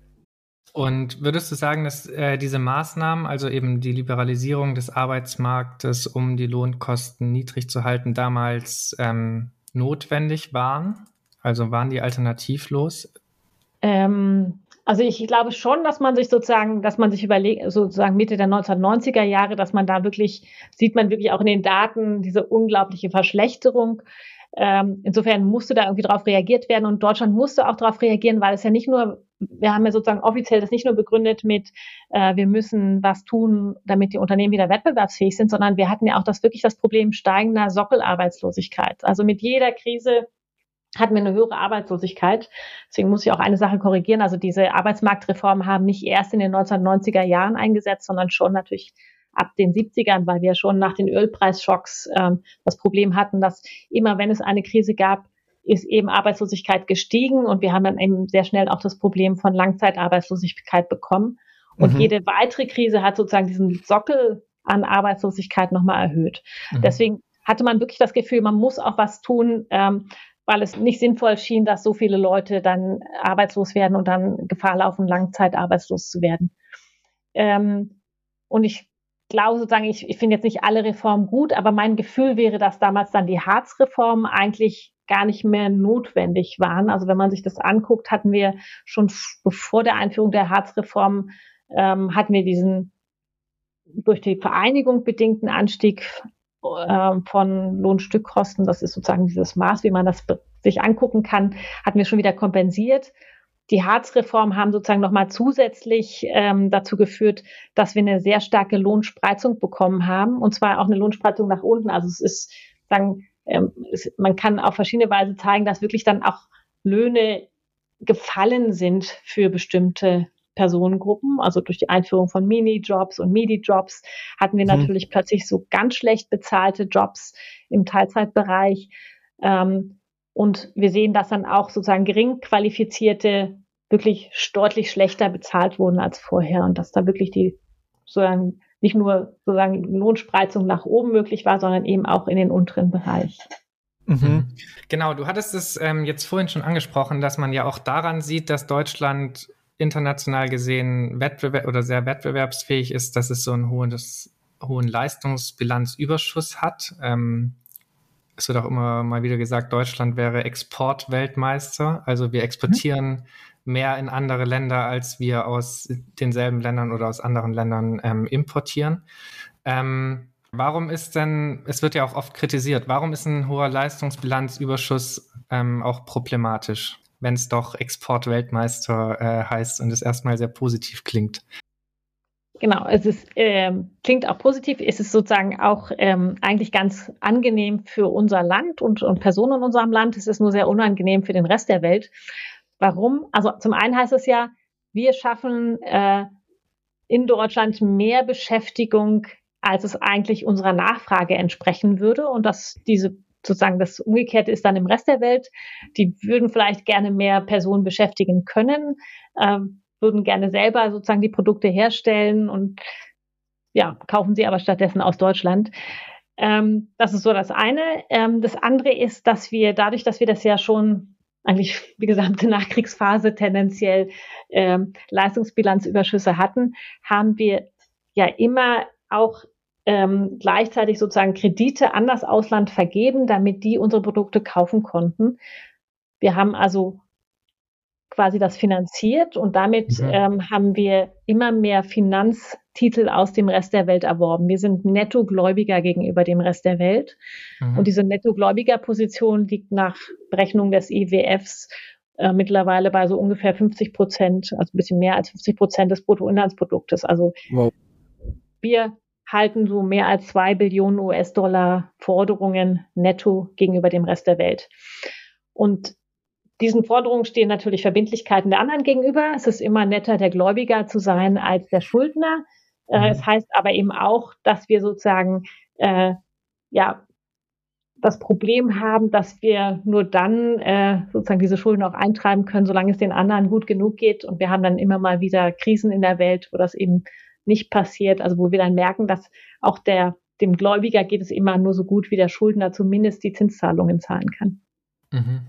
Und würdest du sagen, dass äh, diese Maßnahmen, also eben die Liberalisierung des Arbeitsmarktes, um die Lohnkosten niedrig zu halten, damals ähm, notwendig waren? Also waren die alternativlos? Ähm, also ich glaube schon, dass man sich sozusagen, dass man sich überlegt, sozusagen Mitte der 1990er Jahre, dass man da wirklich, sieht man wirklich auch in den Daten diese unglaubliche Verschlechterung. Ähm, insofern musste da irgendwie darauf reagiert werden und Deutschland musste auch darauf reagieren, weil es ja nicht nur, wir haben ja sozusagen offiziell das nicht nur begründet mit, äh, wir müssen was tun, damit die Unternehmen wieder wettbewerbsfähig sind, sondern wir hatten ja auch das wirklich das Problem steigender Sockelarbeitslosigkeit. Also mit jeder Krise hatten wir eine höhere Arbeitslosigkeit. Deswegen muss ich auch eine Sache korrigieren. Also diese Arbeitsmarktreformen haben nicht erst in den 1990er Jahren eingesetzt, sondern schon natürlich ab den 70ern, weil wir schon nach den Ölpreisschocks ähm, das Problem hatten, dass immer wenn es eine Krise gab, ist eben Arbeitslosigkeit gestiegen und wir haben dann eben sehr schnell auch das Problem von Langzeitarbeitslosigkeit bekommen. Und mhm. jede weitere Krise hat sozusagen diesen Sockel an Arbeitslosigkeit nochmal erhöht. Mhm. Deswegen hatte man wirklich das Gefühl, man muss auch was tun, ähm, weil es nicht sinnvoll schien, dass so viele Leute dann arbeitslos werden und dann Gefahr laufen, langzeitarbeitslos zu werden. Ähm, und ich glaube sozusagen, ich, ich finde jetzt nicht alle Reformen gut, aber mein Gefühl wäre, dass damals dann die Harzreformen eigentlich gar nicht mehr notwendig waren. Also wenn man sich das anguckt, hatten wir schon bevor der Einführung der Harzreform ähm, hatten wir diesen durch die Vereinigung bedingten Anstieg äh, von Lohnstückkosten, das ist sozusagen dieses Maß, wie man das sich angucken kann, hatten wir schon wieder kompensiert. Die Harzreform haben sozusagen nochmal zusätzlich ähm, dazu geführt, dass wir eine sehr starke Lohnspreizung bekommen haben, und zwar auch eine Lohnspreizung nach unten. Also es ist, sagen, ähm, es, man kann auf verschiedene Weise zeigen, dass wirklich dann auch Löhne gefallen sind für bestimmte Personengruppen. Also durch die Einführung von Minijobs und Midi-Jobs hatten wir mhm. natürlich plötzlich so ganz schlecht bezahlte Jobs im Teilzeitbereich. Ähm, und wir sehen, dass dann auch sozusagen gering qualifizierte wirklich deutlich schlechter bezahlt wurden als vorher und dass da wirklich die sozusagen nicht nur sozusagen Lohnspreizung nach oben möglich war, sondern eben auch in den unteren Bereich. Mhm. mhm. Genau, du hattest es ähm, jetzt vorhin schon angesprochen, dass man ja auch daran sieht, dass Deutschland international gesehen wettbewerb oder sehr wettbewerbsfähig ist, dass es so einen hohen, hohen Leistungsbilanzüberschuss hat. Ähm, es wird auch immer mal wieder gesagt, Deutschland wäre Exportweltmeister. Also wir exportieren mhm. mehr in andere Länder, als wir aus denselben Ländern oder aus anderen Ländern ähm, importieren. Ähm, warum ist denn, es wird ja auch oft kritisiert, warum ist ein hoher Leistungsbilanzüberschuss ähm, auch problematisch? Wenn es doch Exportweltmeister äh, heißt und es erstmal sehr positiv klingt. Genau, es ist, äh, klingt auch positiv. Es ist sozusagen auch ähm, eigentlich ganz angenehm für unser Land und, und Personen in unserem Land. Es ist nur sehr unangenehm für den Rest der Welt. Warum? Also zum einen heißt es ja, wir schaffen äh, in Deutschland mehr Beschäftigung, als es eigentlich unserer Nachfrage entsprechen würde. Und dass diese sozusagen das Umgekehrte ist dann im Rest der Welt. Die würden vielleicht gerne mehr Personen beschäftigen können, äh, würden gerne selber sozusagen die Produkte herstellen und ja, kaufen sie aber stattdessen aus Deutschland. Ähm, das ist so das eine. Ähm, das andere ist, dass wir dadurch, dass wir das ja schon eigentlich die gesamte Nachkriegsphase tendenziell ähm, Leistungsbilanzüberschüsse hatten, haben wir ja immer auch ähm, gleichzeitig sozusagen Kredite an das Ausland vergeben, damit die unsere Produkte kaufen konnten. Wir haben also quasi das finanziert und damit mhm. ähm, haben wir immer mehr Finanztitel aus dem Rest der Welt erworben. Wir sind Nettogläubiger gegenüber dem Rest der Welt. Mhm. Und diese Nettogläubigerposition liegt nach Berechnung des IWFs äh, mittlerweile bei so ungefähr 50 Prozent, also ein bisschen mehr als 50 Prozent des Bruttoinlandsproduktes. Also wow. wir halten so mehr als zwei Billionen US-Dollar Forderungen netto gegenüber dem Rest der Welt. Und diesen Forderungen stehen natürlich Verbindlichkeiten der anderen gegenüber. Es ist immer netter, der Gläubiger zu sein als der Schuldner. Äh, mhm. Es heißt aber eben auch, dass wir sozusagen äh, ja das Problem haben, dass wir nur dann äh, sozusagen diese Schulden auch eintreiben können, solange es den anderen gut genug geht. Und wir haben dann immer mal wieder Krisen in der Welt, wo das eben nicht passiert. Also wo wir dann merken, dass auch der dem Gläubiger geht es immer nur so gut, wie der Schuldner zumindest die Zinszahlungen zahlen kann. Mhm.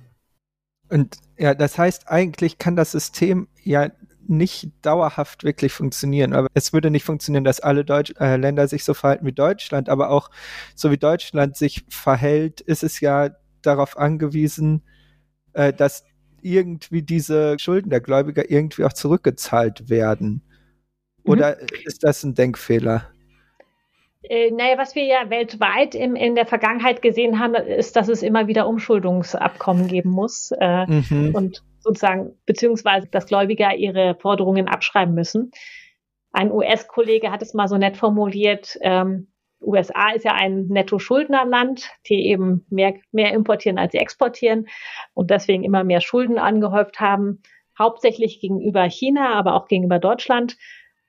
Und ja, das heißt, eigentlich kann das System ja nicht dauerhaft wirklich funktionieren. Aber es würde nicht funktionieren, dass alle Deutsch äh, Länder sich so verhalten wie Deutschland, aber auch so wie Deutschland sich verhält, ist es ja darauf angewiesen, äh, dass irgendwie diese Schulden der Gläubiger irgendwie auch zurückgezahlt werden. Oder mhm. ist das ein Denkfehler? Äh, naja, was wir ja weltweit im, in der Vergangenheit gesehen haben, ist, dass es immer wieder Umschuldungsabkommen geben muss äh, mhm. und sozusagen, beziehungsweise, dass Gläubiger ihre Forderungen abschreiben müssen. Ein US-Kollege hat es mal so nett formuliert, ähm, USA ist ja ein Netto-Schuldnerland, die eben mehr, mehr importieren, als sie exportieren und deswegen immer mehr Schulden angehäuft haben, hauptsächlich gegenüber China, aber auch gegenüber Deutschland.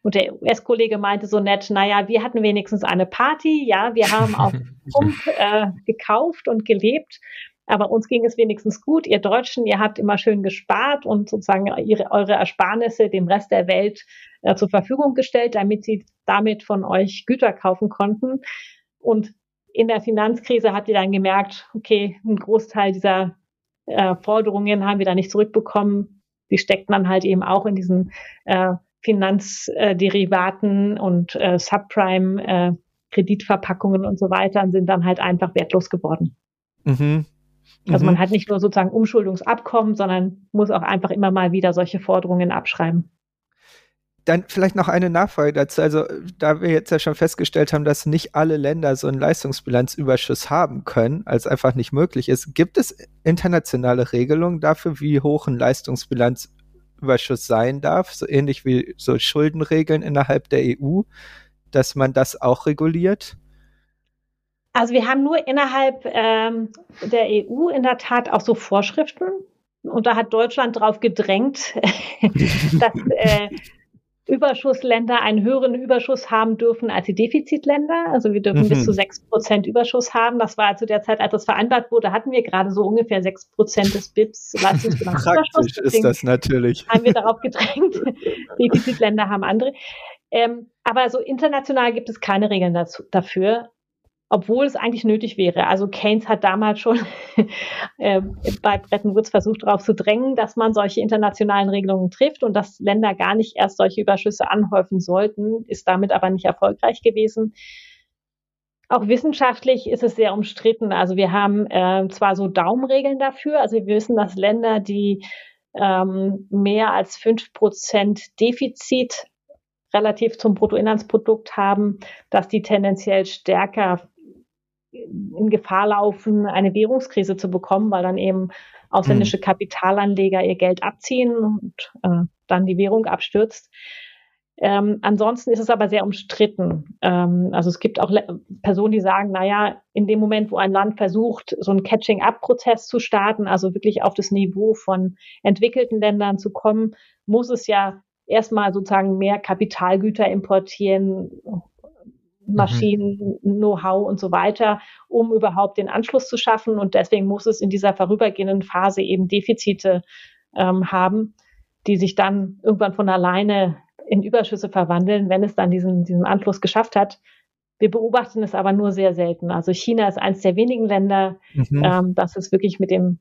Und der US-Kollege meinte so nett, naja, wir hatten wenigstens eine Party, ja, wir haben auf Pump äh, gekauft und gelebt, aber uns ging es wenigstens gut. Ihr Deutschen, ihr habt immer schön gespart und sozusagen ihre, eure Ersparnisse dem Rest der Welt äh, zur Verfügung gestellt, damit sie damit von euch Güter kaufen konnten. Und in der Finanzkrise habt ihr dann gemerkt, okay, ein Großteil dieser äh, Forderungen haben wir da nicht zurückbekommen. Die steckten dann halt eben auch in diesen äh, Finanzderivaten und äh, Subprime äh, Kreditverpackungen und so weiter und sind dann halt einfach wertlos geworden. Mhm. Also man mhm. hat nicht nur sozusagen Umschuldungsabkommen, sondern muss auch einfach immer mal wieder solche Forderungen abschreiben. Dann vielleicht noch eine Nachfrage dazu. Also, da wir jetzt ja schon festgestellt haben, dass nicht alle Länder so einen Leistungsbilanzüberschuss haben können, als einfach nicht möglich ist, gibt es internationale Regelungen dafür, wie hoch ein Leistungsbilanz Überschuss sein darf, so ähnlich wie so Schuldenregeln innerhalb der EU, dass man das auch reguliert? Also wir haben nur innerhalb ähm, der EU in der Tat auch so Vorschriften. Und da hat Deutschland darauf gedrängt, dass äh, Überschussländer einen höheren Überschuss haben dürfen als die Defizitländer. Also wir dürfen mhm. bis zu sechs Prozent Überschuss haben. Das war zu der Zeit, als das vereinbart wurde, hatten wir gerade so ungefähr sechs Prozent des BIPs Leistungsbilanzüberschuss. ist das natürlich. Haben wir darauf gedrängt. Defizitländer haben andere. Ähm, aber so international gibt es keine Regeln dazu, dafür obwohl es eigentlich nötig wäre. Also Keynes hat damals schon äh, bei Bretton Woods versucht, darauf zu drängen, dass man solche internationalen Regelungen trifft und dass Länder gar nicht erst solche Überschüsse anhäufen sollten, ist damit aber nicht erfolgreich gewesen. Auch wissenschaftlich ist es sehr umstritten. Also wir haben äh, zwar so Daumenregeln dafür, also wir wissen, dass Länder, die ähm, mehr als fünf Prozent Defizit relativ zum Bruttoinlandsprodukt haben, dass die tendenziell stärker in Gefahr laufen, eine Währungskrise zu bekommen, weil dann eben ausländische hm. Kapitalanleger ihr Geld abziehen und äh, dann die Währung abstürzt. Ähm, ansonsten ist es aber sehr umstritten. Ähm, also es gibt auch Le Personen, die sagen, naja, in dem Moment, wo ein Land versucht, so einen Catching-up-Prozess zu starten, also wirklich auf das Niveau von entwickelten Ländern zu kommen, muss es ja erstmal sozusagen mehr Kapitalgüter importieren, Maschinen, mhm. Know-how und so weiter, um überhaupt den Anschluss zu schaffen. Und deswegen muss es in dieser vorübergehenden Phase eben Defizite ähm, haben, die sich dann irgendwann von alleine in Überschüsse verwandeln, wenn es dann diesen, diesen Anschluss geschafft hat. Wir beobachten es aber nur sehr selten. Also China ist eines der wenigen Länder, mhm. ähm, das es wirklich mit dem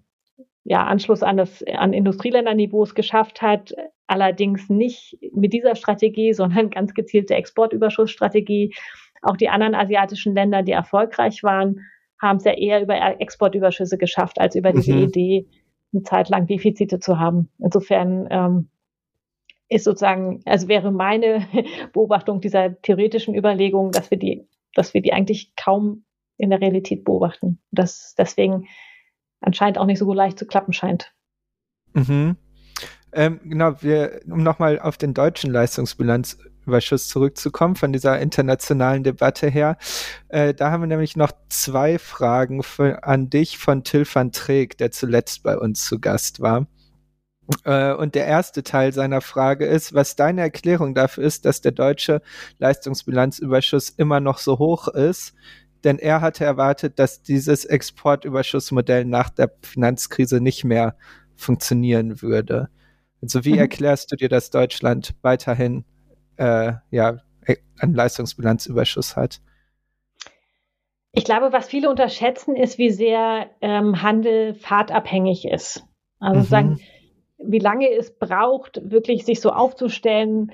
ja, Anschluss an das an Industrieländerniveaus geschafft hat, allerdings nicht mit dieser Strategie, sondern ganz gezielte Exportüberschussstrategie. Auch die anderen asiatischen Länder, die erfolgreich waren, haben es ja eher über Exportüberschüsse geschafft, als über diese mhm. Idee, eine Zeit lang Defizite zu haben. Insofern ähm, ist sozusagen, also wäre meine Beobachtung dieser theoretischen Überlegung, dass wir die, dass wir die eigentlich kaum in der Realität beobachten. Dass deswegen anscheinend auch nicht so leicht zu klappen scheint. Mhm. Ähm, genau, wir, um nochmal auf den deutschen Leistungsbilanzüberschuss zurückzukommen, von dieser internationalen Debatte her. Äh, da haben wir nämlich noch zwei Fragen für, an dich von Till van Treek, der zuletzt bei uns zu Gast war. Äh, und der erste Teil seiner Frage ist, was deine Erklärung dafür ist, dass der deutsche Leistungsbilanzüberschuss immer noch so hoch ist. Denn er hatte erwartet, dass dieses Exportüberschussmodell nach der Finanzkrise nicht mehr funktionieren würde. Also wie mhm. erklärst du dir, dass Deutschland weiterhin äh, ja, e, einen Leistungsbilanzüberschuss hat? Ich glaube, was viele unterschätzen, ist, wie sehr ähm, Handel fahrtabhängig ist. Also mhm. sagen, wie lange es braucht, wirklich sich so aufzustellen,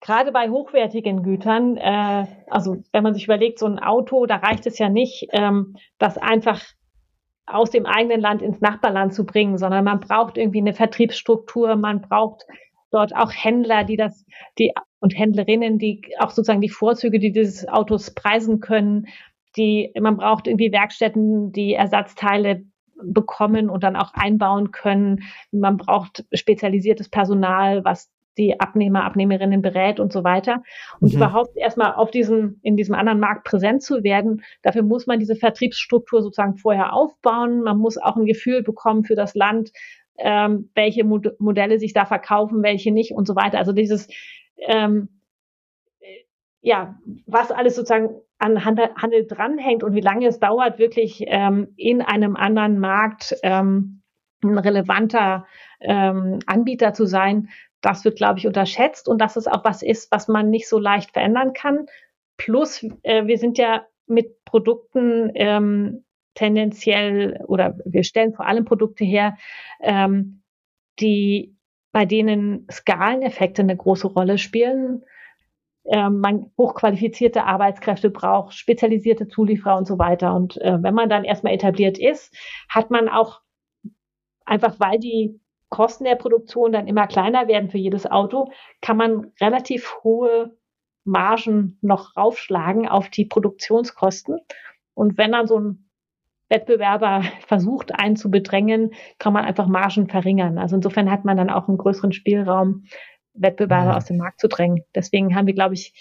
gerade bei hochwertigen Gütern. Äh, also wenn man sich überlegt, so ein Auto, da reicht es ja nicht, ähm, das einfach aus dem eigenen Land ins Nachbarland zu bringen, sondern man braucht irgendwie eine Vertriebsstruktur, man braucht dort auch Händler, die das, die und Händlerinnen, die auch sozusagen die Vorzüge dieses Autos preisen können, die, man braucht irgendwie Werkstätten, die Ersatzteile bekommen und dann auch einbauen können. Man braucht spezialisiertes Personal, was die Abnehmer, Abnehmerinnen berät und so weiter. Und mhm. überhaupt erstmal auf diesem, in diesem anderen Markt präsent zu werden, dafür muss man diese Vertriebsstruktur sozusagen vorher aufbauen. Man muss auch ein Gefühl bekommen für das Land, ähm, welche Mod Modelle sich da verkaufen, welche nicht und so weiter. Also dieses, ähm, ja, was alles sozusagen an Handel, Handel dranhängt und wie lange es dauert, wirklich ähm, in einem anderen Markt ähm, ein relevanter ähm, Anbieter zu sein, das wird, glaube ich, unterschätzt und dass es auch was ist, was man nicht so leicht verändern kann. Plus, äh, wir sind ja mit Produkten ähm, tendenziell oder wir stellen vor allem Produkte her, ähm, die bei denen Skaleneffekte eine große Rolle spielen. Ähm, man hochqualifizierte Arbeitskräfte braucht, spezialisierte Zulieferer und so weiter. Und äh, wenn man dann erstmal etabliert ist, hat man auch einfach, weil die Kosten der Produktion dann immer kleiner werden für jedes Auto, kann man relativ hohe Margen noch raufschlagen auf die Produktionskosten. Und wenn dann so ein Wettbewerber versucht, einen zu bedrängen, kann man einfach Margen verringern. Also insofern hat man dann auch einen größeren Spielraum, Wettbewerber ja. aus dem Markt zu drängen. Deswegen haben wir, glaube ich,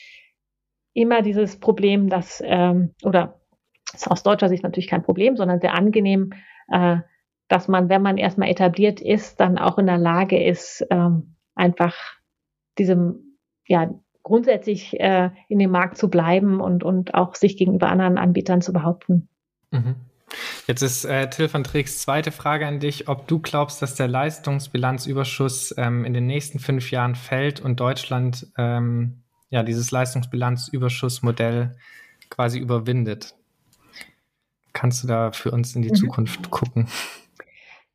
immer dieses Problem, dass, ähm, oder ist aus deutscher Sicht natürlich kein Problem, sondern sehr angenehm, äh, dass man, wenn man erstmal etabliert ist, dann auch in der Lage ist, ähm, einfach diesem, ja, grundsätzlich äh, in dem Markt zu bleiben und, und auch sich gegenüber anderen Anbietern zu behaupten. Mhm. Jetzt ist äh, Till van Tricks zweite Frage an dich, ob du glaubst, dass der Leistungsbilanzüberschuss ähm, in den nächsten fünf Jahren fällt und Deutschland ähm, ja dieses Leistungsbilanzüberschussmodell quasi überwindet. Kannst du da für uns in die mhm. Zukunft gucken?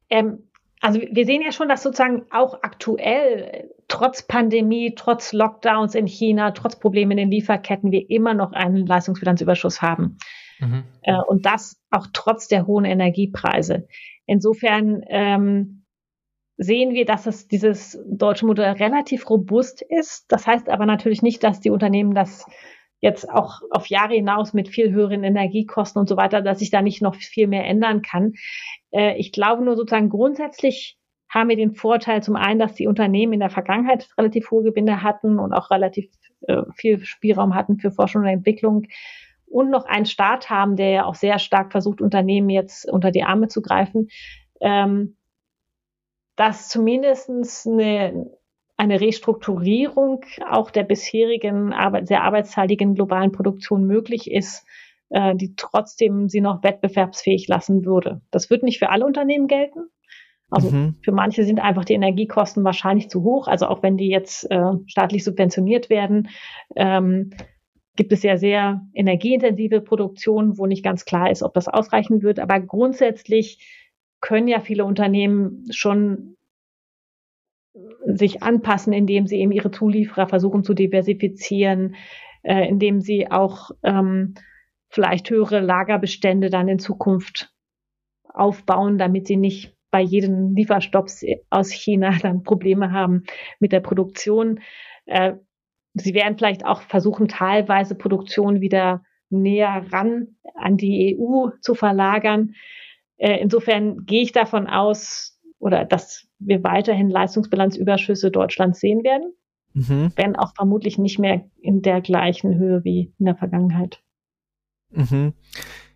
Ähm, also wir sehen ja schon, dass sozusagen auch aktuell, trotz Pandemie, trotz Lockdowns in China, trotz Problemen in den Lieferketten, wir immer noch einen Leistungsbilanzüberschuss haben. Mhm. Äh, und das auch trotz der hohen Energiepreise. Insofern ähm, sehen wir, dass es dieses deutsche Modell relativ robust ist. Das heißt aber natürlich nicht, dass die Unternehmen das jetzt auch auf Jahre hinaus mit viel höheren Energiekosten und so weiter, dass sich da nicht noch viel mehr ändern kann. Äh, ich glaube nur sozusagen grundsätzlich haben wir den Vorteil zum einen, dass die Unternehmen in der Vergangenheit relativ hohe Gewinne hatten und auch relativ äh, viel Spielraum hatten für Forschung und Entwicklung und noch einen Staat haben, der ja auch sehr stark versucht, Unternehmen jetzt unter die Arme zu greifen, ähm, dass zumindestens eine, eine Restrukturierung auch der bisherigen Arbeit, sehr arbeitsteiligen globalen Produktion möglich ist, äh, die trotzdem sie noch wettbewerbsfähig lassen würde. Das wird nicht für alle Unternehmen gelten. Also mhm. für manche sind einfach die Energiekosten wahrscheinlich zu hoch. Also auch wenn die jetzt äh, staatlich subventioniert werden, ähm, gibt es ja sehr energieintensive Produktionen, wo nicht ganz klar ist, ob das ausreichen wird. Aber grundsätzlich können ja viele Unternehmen schon sich anpassen, indem sie eben ihre Zulieferer versuchen zu diversifizieren, äh, indem sie auch ähm, vielleicht höhere Lagerbestände dann in Zukunft aufbauen, damit sie nicht bei jedem Lieferstopps aus China dann Probleme haben mit der Produktion. Äh, sie werden vielleicht auch versuchen, teilweise Produktion wieder näher ran an die EU zu verlagern. Äh, insofern gehe ich davon aus, oder dass wir weiterhin Leistungsbilanzüberschüsse Deutschlands sehen werden, mhm. wenn auch vermutlich nicht mehr in der gleichen Höhe wie in der Vergangenheit. Mhm.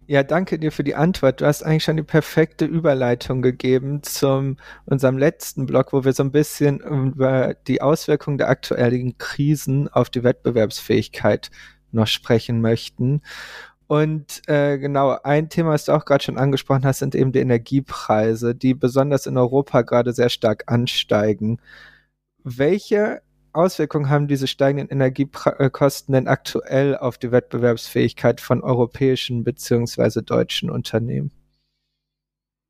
Ja, danke dir für die Antwort. Du hast eigentlich schon die perfekte Überleitung gegeben zum unserem letzten Blog, wo wir so ein bisschen über die Auswirkungen der aktuellen Krisen auf die Wettbewerbsfähigkeit noch sprechen möchten. Und äh, genau, ein Thema, das du auch gerade schon angesprochen hast, sind eben die Energiepreise, die besonders in Europa gerade sehr stark ansteigen. Welche Auswirkungen haben diese steigenden Energiekosten denn aktuell auf die Wettbewerbsfähigkeit von europäischen beziehungsweise deutschen Unternehmen?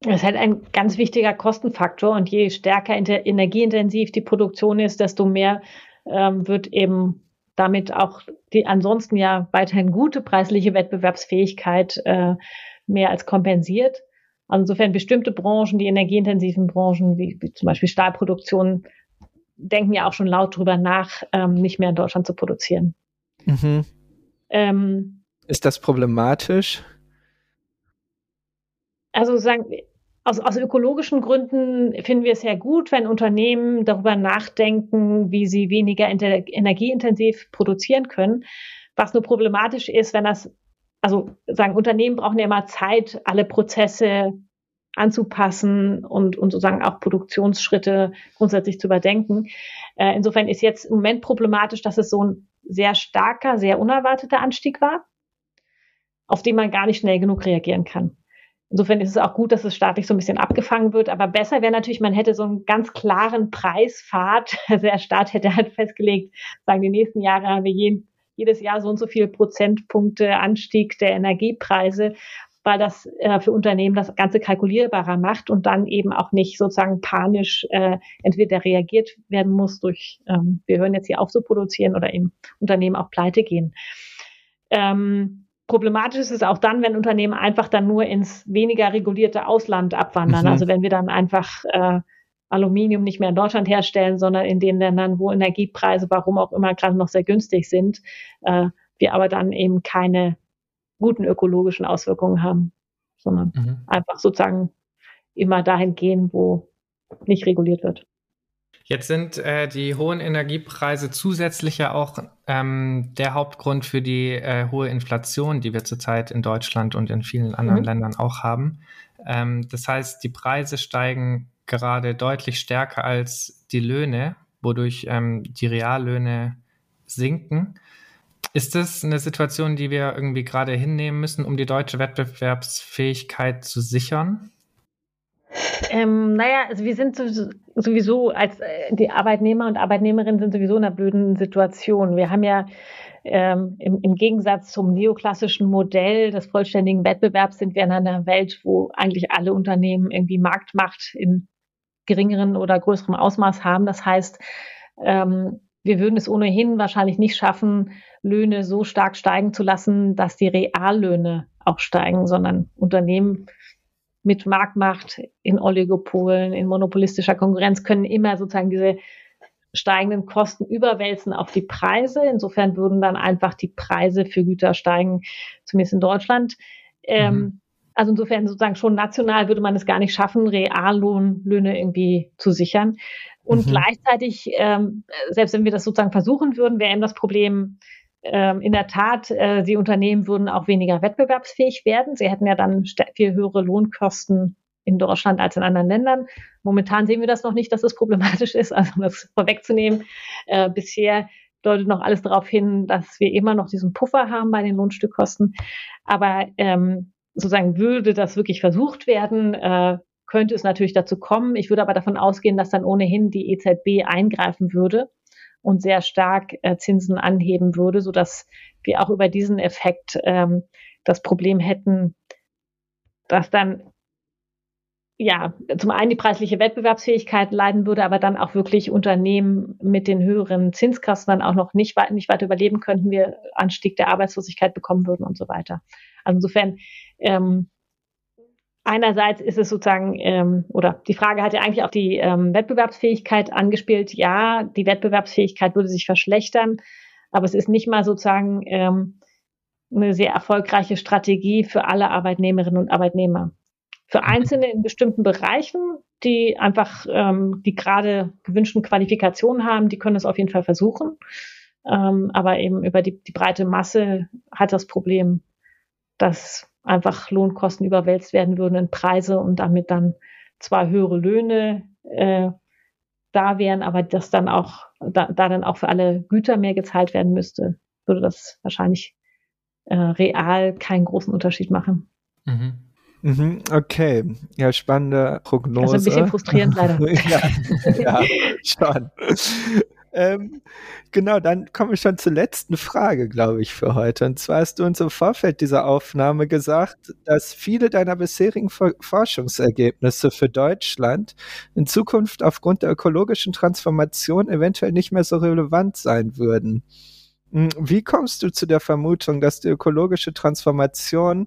Das ist halt ein ganz wichtiger Kostenfaktor und je stärker energieintensiv die Produktion ist, desto mehr ähm, wird eben damit auch die ansonsten ja weiterhin gute preisliche Wettbewerbsfähigkeit äh, mehr als kompensiert. Also insofern bestimmte Branchen, die energieintensiven Branchen, wie, wie zum Beispiel Stahlproduktion, denken ja auch schon laut drüber nach, ähm, nicht mehr in Deutschland zu produzieren. Mhm. Ähm, Ist das problematisch? Also sagen, aus, aus ökologischen Gründen finden wir es sehr gut, wenn Unternehmen darüber nachdenken, wie sie weniger energieintensiv produzieren können. Was nur problematisch ist, wenn das, also sagen, Unternehmen brauchen ja immer Zeit, alle Prozesse anzupassen und, und sozusagen auch Produktionsschritte grundsätzlich zu überdenken. Äh, insofern ist jetzt im Moment problematisch, dass es so ein sehr starker, sehr unerwarteter Anstieg war, auf den man gar nicht schnell genug reagieren kann. Insofern ist es auch gut, dass es staatlich so ein bisschen abgefangen wird. Aber besser wäre natürlich, man hätte so einen ganz klaren Preispfad. Also der Staat hätte halt festgelegt, sagen, die nächsten Jahre haben wir jeden, jedes Jahr so und so viele Prozentpunkte Anstieg der Energiepreise, weil das äh, für Unternehmen das Ganze kalkulierbarer macht und dann eben auch nicht sozusagen panisch äh, entweder reagiert werden muss durch, ähm, wir hören jetzt hier auf zu produzieren oder eben Unternehmen auch pleite gehen. Ähm, Problematisch ist es auch dann, wenn Unternehmen einfach dann nur ins weniger regulierte Ausland abwandern. Mhm. Also wenn wir dann einfach äh, Aluminium nicht mehr in Deutschland herstellen, sondern in den Ländern, wo Energiepreise, warum auch immer, gerade noch sehr günstig sind, äh, wir aber dann eben keine guten ökologischen Auswirkungen haben, sondern mhm. einfach sozusagen immer dahin gehen, wo nicht reguliert wird. Jetzt sind äh, die hohen Energiepreise zusätzlich ja auch ähm, der Hauptgrund für die äh, hohe Inflation, die wir zurzeit in Deutschland und in vielen anderen mhm. Ländern auch haben. Ähm, das heißt, die Preise steigen gerade deutlich stärker als die Löhne, wodurch ähm, die Reallöhne sinken. Ist das eine Situation, die wir irgendwie gerade hinnehmen müssen, um die deutsche Wettbewerbsfähigkeit zu sichern? Ähm, naja, also wir sind sowieso als äh, die Arbeitnehmer und Arbeitnehmerinnen sind sowieso in einer blöden Situation. Wir haben ja ähm, im, im, Gegensatz zum neoklassischen Modell des vollständigen Wettbewerbs sind wir in einer Welt, wo eigentlich alle Unternehmen irgendwie Marktmacht in geringeren oder größerem Ausmaß haben. Das heißt, ähm, wir würden es ohnehin wahrscheinlich nicht schaffen, Löhne so stark steigen zu lassen, dass die Reallöhne auch steigen, sondern Unternehmen mit Marktmacht in Oligopolen, in monopolistischer Konkurrenz können immer sozusagen diese steigenden Kosten überwälzen auf die Preise. Insofern würden dann einfach die Preise für Güter steigen, zumindest in Deutschland. Ähm, mhm. Also insofern sozusagen schon national würde man es gar nicht schaffen, Reallohnlöhne irgendwie zu sichern. Und mhm. gleichzeitig, ähm, selbst wenn wir das sozusagen versuchen würden, wäre eben das Problem, ähm, in der Tat, äh, die Unternehmen würden auch weniger wettbewerbsfähig werden. Sie hätten ja dann viel höhere Lohnkosten in Deutschland als in anderen Ländern. Momentan sehen wir das noch nicht, dass es problematisch ist, also um das vorwegzunehmen. Äh, bisher deutet noch alles darauf hin, dass wir immer noch diesen Puffer haben bei den Lohnstückkosten. Aber ähm, sozusagen würde das wirklich versucht werden, äh, könnte es natürlich dazu kommen. Ich würde aber davon ausgehen, dass dann ohnehin die EZB eingreifen würde und sehr stark äh, Zinsen anheben würde, so dass wir auch über diesen Effekt ähm, das Problem hätten, dass dann ja, zum einen die preisliche Wettbewerbsfähigkeit leiden würde, aber dann auch wirklich Unternehmen mit den höheren Zinskasten dann auch noch nicht, nicht weiter überleben könnten, wir Anstieg der Arbeitslosigkeit bekommen würden und so weiter. Also insofern, ähm, einerseits ist es sozusagen, ähm, oder die Frage hat ja eigentlich auch die ähm, Wettbewerbsfähigkeit angespielt. Ja, die Wettbewerbsfähigkeit würde sich verschlechtern, aber es ist nicht mal sozusagen ähm, eine sehr erfolgreiche Strategie für alle Arbeitnehmerinnen und Arbeitnehmer. Für mhm. Einzelne in bestimmten Bereichen, die einfach ähm, die gerade gewünschten Qualifikationen haben, die können es auf jeden Fall versuchen. Ähm, aber eben über die, die breite Masse hat das Problem, dass einfach Lohnkosten überwälzt werden würden in Preise und damit dann zwar höhere Löhne äh, da wären, aber dass dann auch, da, da dann auch für alle Güter mehr gezahlt werden müsste, würde das wahrscheinlich äh, real keinen großen Unterschied machen. Mhm. Mhm, okay, ja, spannende Prognose. Das ist ein bisschen frustrierend leider. ja, ja, schon. ähm, genau, dann komme ich schon zur letzten Frage, glaube ich, für heute. Und zwar hast du uns im Vorfeld dieser Aufnahme gesagt, dass viele deiner bisherigen Forschungsergebnisse für Deutschland in Zukunft aufgrund der ökologischen Transformation eventuell nicht mehr so relevant sein würden. Hm, wie kommst du zu der Vermutung, dass die ökologische Transformation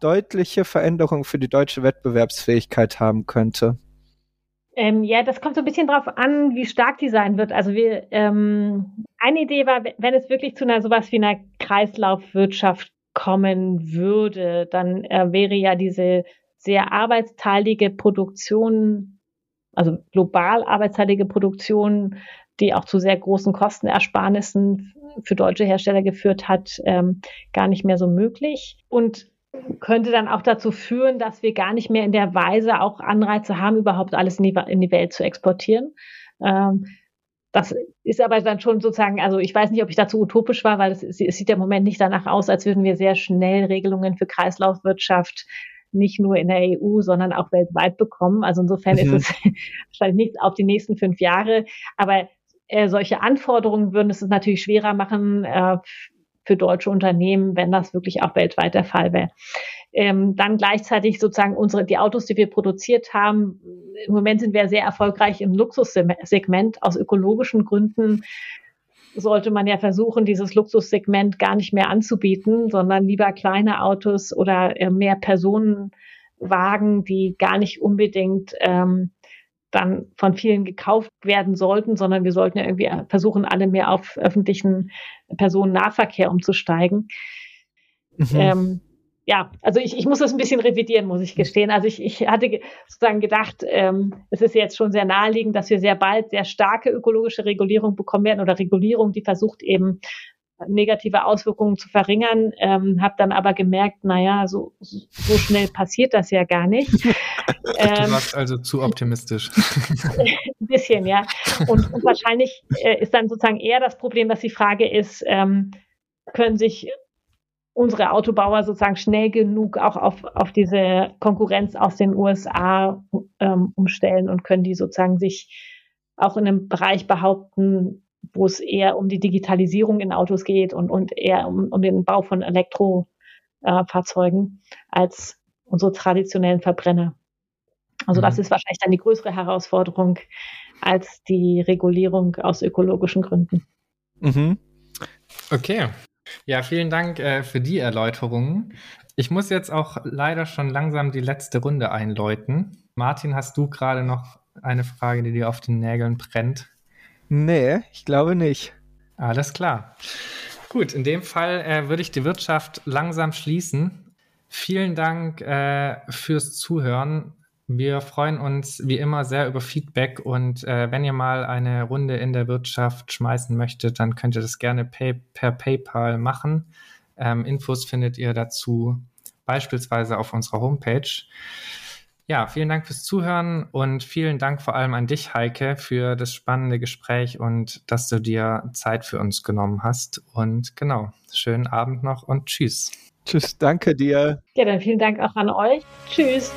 deutliche Veränderungen für die deutsche Wettbewerbsfähigkeit haben könnte? Ähm, ja, das kommt so ein bisschen drauf an, wie stark die sein wird. Also wir, ähm, eine Idee war, wenn es wirklich zu einer sowas wie einer Kreislaufwirtschaft kommen würde, dann äh, wäre ja diese sehr arbeitsteilige Produktion, also global arbeitsteilige Produktion, die auch zu sehr großen Kostenersparnissen für deutsche Hersteller geführt hat, ähm, gar nicht mehr so möglich. Und könnte dann auch dazu führen, dass wir gar nicht mehr in der Weise auch Anreize haben, überhaupt alles in die, in die Welt zu exportieren. Ähm, das ist aber dann schon sozusagen, also ich weiß nicht, ob ich dazu utopisch war, weil es, es sieht im Moment nicht danach aus, als würden wir sehr schnell Regelungen für Kreislaufwirtschaft nicht nur in der EU, sondern auch weltweit bekommen. Also insofern mhm. ist es wahrscheinlich nicht auf die nächsten fünf Jahre. Aber äh, solche Anforderungen würden es natürlich schwerer machen, äh, für deutsche Unternehmen, wenn das wirklich auch weltweit der Fall wäre. Ähm, dann gleichzeitig sozusagen unsere, die Autos, die wir produziert haben. Im Moment sind wir sehr erfolgreich im Luxussegment. Aus ökologischen Gründen sollte man ja versuchen, dieses Luxussegment gar nicht mehr anzubieten, sondern lieber kleine Autos oder äh, mehr Personenwagen, die gar nicht unbedingt ähm, dann von vielen gekauft werden sollten, sondern wir sollten ja irgendwie versuchen, alle mehr auf öffentlichen Personennahverkehr umzusteigen. Mhm. Ähm, ja, also ich, ich muss das ein bisschen revidieren, muss ich gestehen. Also ich, ich hatte sozusagen gedacht, ähm, es ist jetzt schon sehr naheliegend, dass wir sehr bald sehr starke ökologische Regulierung bekommen werden oder Regulierung, die versucht eben negative Auswirkungen zu verringern, ähm, habe dann aber gemerkt, naja, so, so schnell passiert das ja gar nicht. du warst ähm, also zu optimistisch. ein bisschen, ja. Und, und wahrscheinlich äh, ist dann sozusagen eher das Problem, dass die Frage ist, ähm, können sich unsere Autobauer sozusagen schnell genug auch auf, auf diese Konkurrenz aus den USA ähm, umstellen und können die sozusagen sich auch in einem Bereich behaupten, wo es eher um die Digitalisierung in Autos geht und, und eher um, um den Bau von Elektrofahrzeugen als unsere traditionellen Verbrenner. Also mhm. das ist wahrscheinlich dann die größere Herausforderung als die Regulierung aus ökologischen Gründen. Mhm. Okay. Ja, vielen Dank äh, für die Erläuterungen. Ich muss jetzt auch leider schon langsam die letzte Runde einläuten. Martin, hast du gerade noch eine Frage, die dir auf den Nägeln brennt? Nee, ich glaube nicht. Alles klar. Gut, in dem Fall äh, würde ich die Wirtschaft langsam schließen. Vielen Dank äh, fürs Zuhören. Wir freuen uns wie immer sehr über Feedback und äh, wenn ihr mal eine Runde in der Wirtschaft schmeißen möchtet, dann könnt ihr das gerne pay per PayPal machen. Ähm, Infos findet ihr dazu beispielsweise auf unserer Homepage. Ja, vielen Dank fürs Zuhören und vielen Dank vor allem an dich, Heike, für das spannende Gespräch und dass du dir Zeit für uns genommen hast. Und genau, schönen Abend noch und tschüss. Tschüss, danke dir. Ja, dann vielen Dank auch an euch. Tschüss.